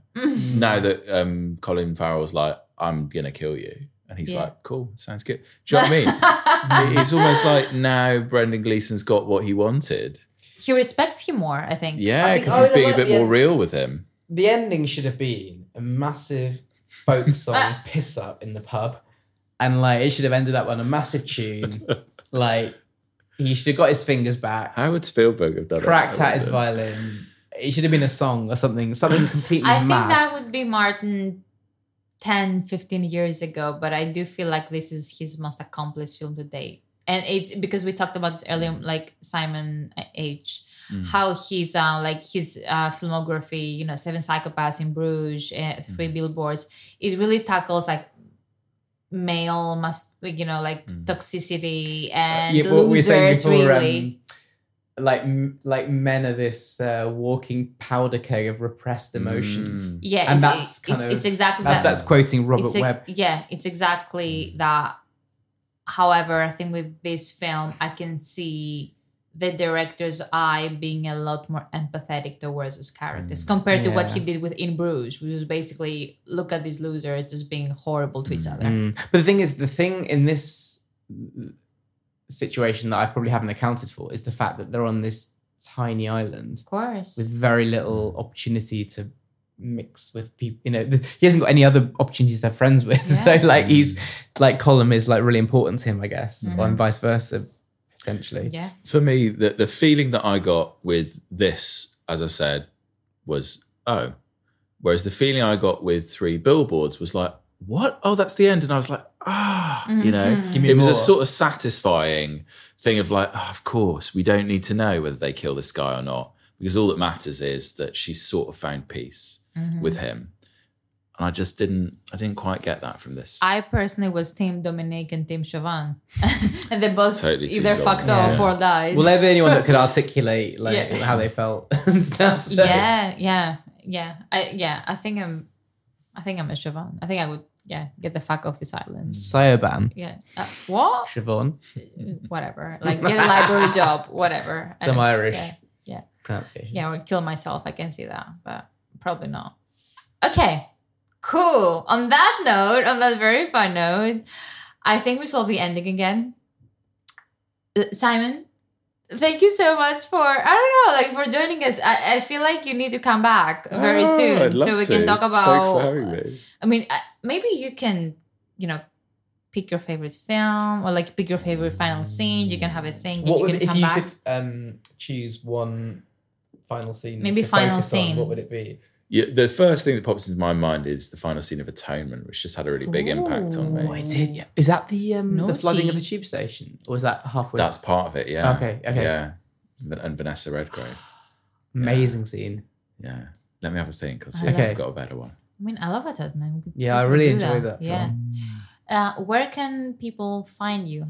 now that um, Colin Farrell's like, I'm gonna kill you, and he's Yeah. like, cool, sounds good. Do you know what I mean? it's almost like now Brendan Gleeson's got what he wanted. He respects him more. I think. Yeah, because he's no, being a bit yeah. more real with him. The ending should have been a massive folk song piss up in the pub. And like it should have ended up on a massive tune. like he should have got his fingers back, How would Spielberg have done cracked it? out his violin. It should have been a song or something, something completely I think that would be Martin 10, 15 years ago, but I do feel like this is his most accomplished film to date. And it's because we talked about this earlier, like Simon H. Mm. How he's uh, like his uh, filmography, you know, Seven Psychopaths in Bruges, uh, Three Billboards. It really tackles like male, like, you know, like toxicity and yeah, what we were saying losers. before, really, um, like like men are this uh, walking powder keg of repressed emotions. Yeah, and it's- that's it's- kind of it's exactly that- that. That's quoting Robert It's a- Webb. Yeah, it's exactly that. However, I think with this film, I can see the director's eye being a lot more empathetic towards his characters compared to what he did with In Bruges, which was basically look at these losers just being horrible to each other. Mm. But the thing is, the thing in this situation that I probably haven't accounted for is the fact that they're on this tiny island, of course, with very little opportunity to mix with people. You know, th- he hasn't got any other opportunities to have friends with. So, like, he's like Colm is like really important to him, I guess, Mhm. or and vice versa, potentially. Yeah. For me, the the feeling that I got with this, as I said, was oh. Whereas the feeling I got with three billboards was like, what? Oh, that's the end. And I was like, ah, you know, Mhm. Give me it was a sort of satisfying thing of like, oh, of course, we don't need to know whether they kill this guy or not. Because all that matters is that she's sort of found peace Mhm. with him. And I just didn't I didn't quite get that from this. I personally was Team Dominique and Team Siobhan, and they both Totally either Dom. fucked Yeah. off or died. Well, they're the only one that could articulate like Yeah. how they felt and stuff. so- yeah, yeah, yeah. I yeah, I think I'm I think I'm a Siobhan. I think I would yeah, get the fuck off this island. Sayoban. Yeah. Uh, what? Siobhan. Whatever. Like get a library job, whatever. Some don't- Irish Yeah. Yeah. pronunciation. Yeah, or kill myself. I can see that, but probably not. Okay, cool. On that note, on that very fun note, I think we saw the ending again. Uh, Simon, thank you so much for I don't know, like for joining us. I, I feel like you need to come back very Oh, soon I'd love so we to. can talk about. Thanks for having me. I mean, uh, maybe you can, you know, pick your favorite film or like pick your favorite final scene. You can have a thing. and What you would can if come you back. could um, choose one final scene? Maybe to final focus on, scene. what would it be? Yeah, the first thing that pops into my mind is the final scene of Atonement, which just had a really big impact on me. Oh, it did. Yeah. Is that the um, the flooding of Naughty. the tube station, or is that halfway? That's part of it, yeah. Okay, okay. Yeah. And Vanessa Redgrave. amazing scene. Yeah. Let me have a think. I'll see I if love- I've got a better one. I mean, I love it, man. We could Yeah, I really do enjoy that Yeah. Uh, where can people find you?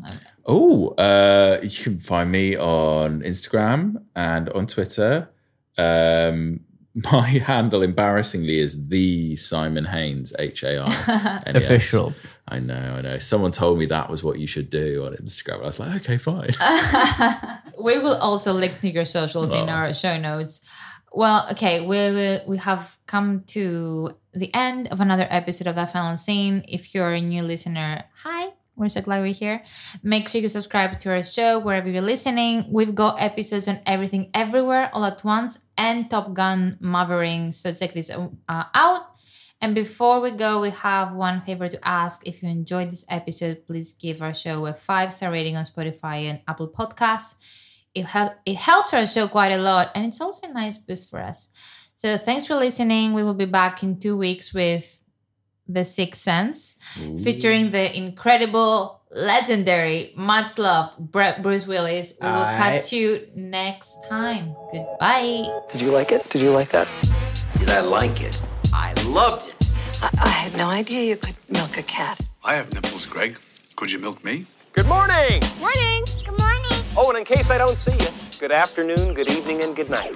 Oh, uh, you can find me on Instagram and on Twitter. Um, my handle, embarrassingly, is the Simon Haines, H A S. Official. I know, I know. Someone told me that was what you should do on Instagram. I was like, okay, fine. we will also link to your socials in Oh. our show notes. Well, okay, we we, we have come to the end of another episode of that final scene. If you're a new listener, hi. We're so glad we're here. Make sure you subscribe to our show wherever you're listening. We've got episodes on everything, everywhere, all at once, and Top Gun Maverick. So check this uh, out. And before we go, we have one favor to ask. If you enjoyed this episode, please give our show a five star rating on Spotify and Apple Podcasts. It, help, it helps our show quite a lot, and it's also a nice boost for us. So thanks for listening. We will be back in two weeks with The Sixth Sense, featuring the incredible, legendary, much loved Brett Bruce Willis. We will Aye. catch you next time. Goodbye. Did you like it? Did you like that? Did I like it? I loved it. I, I had no idea you could milk a cat. I have nipples, Greg. Could you milk me? Good morning. Morning. Good morning. Oh, and in case I don't see you, good afternoon, good evening, and good night.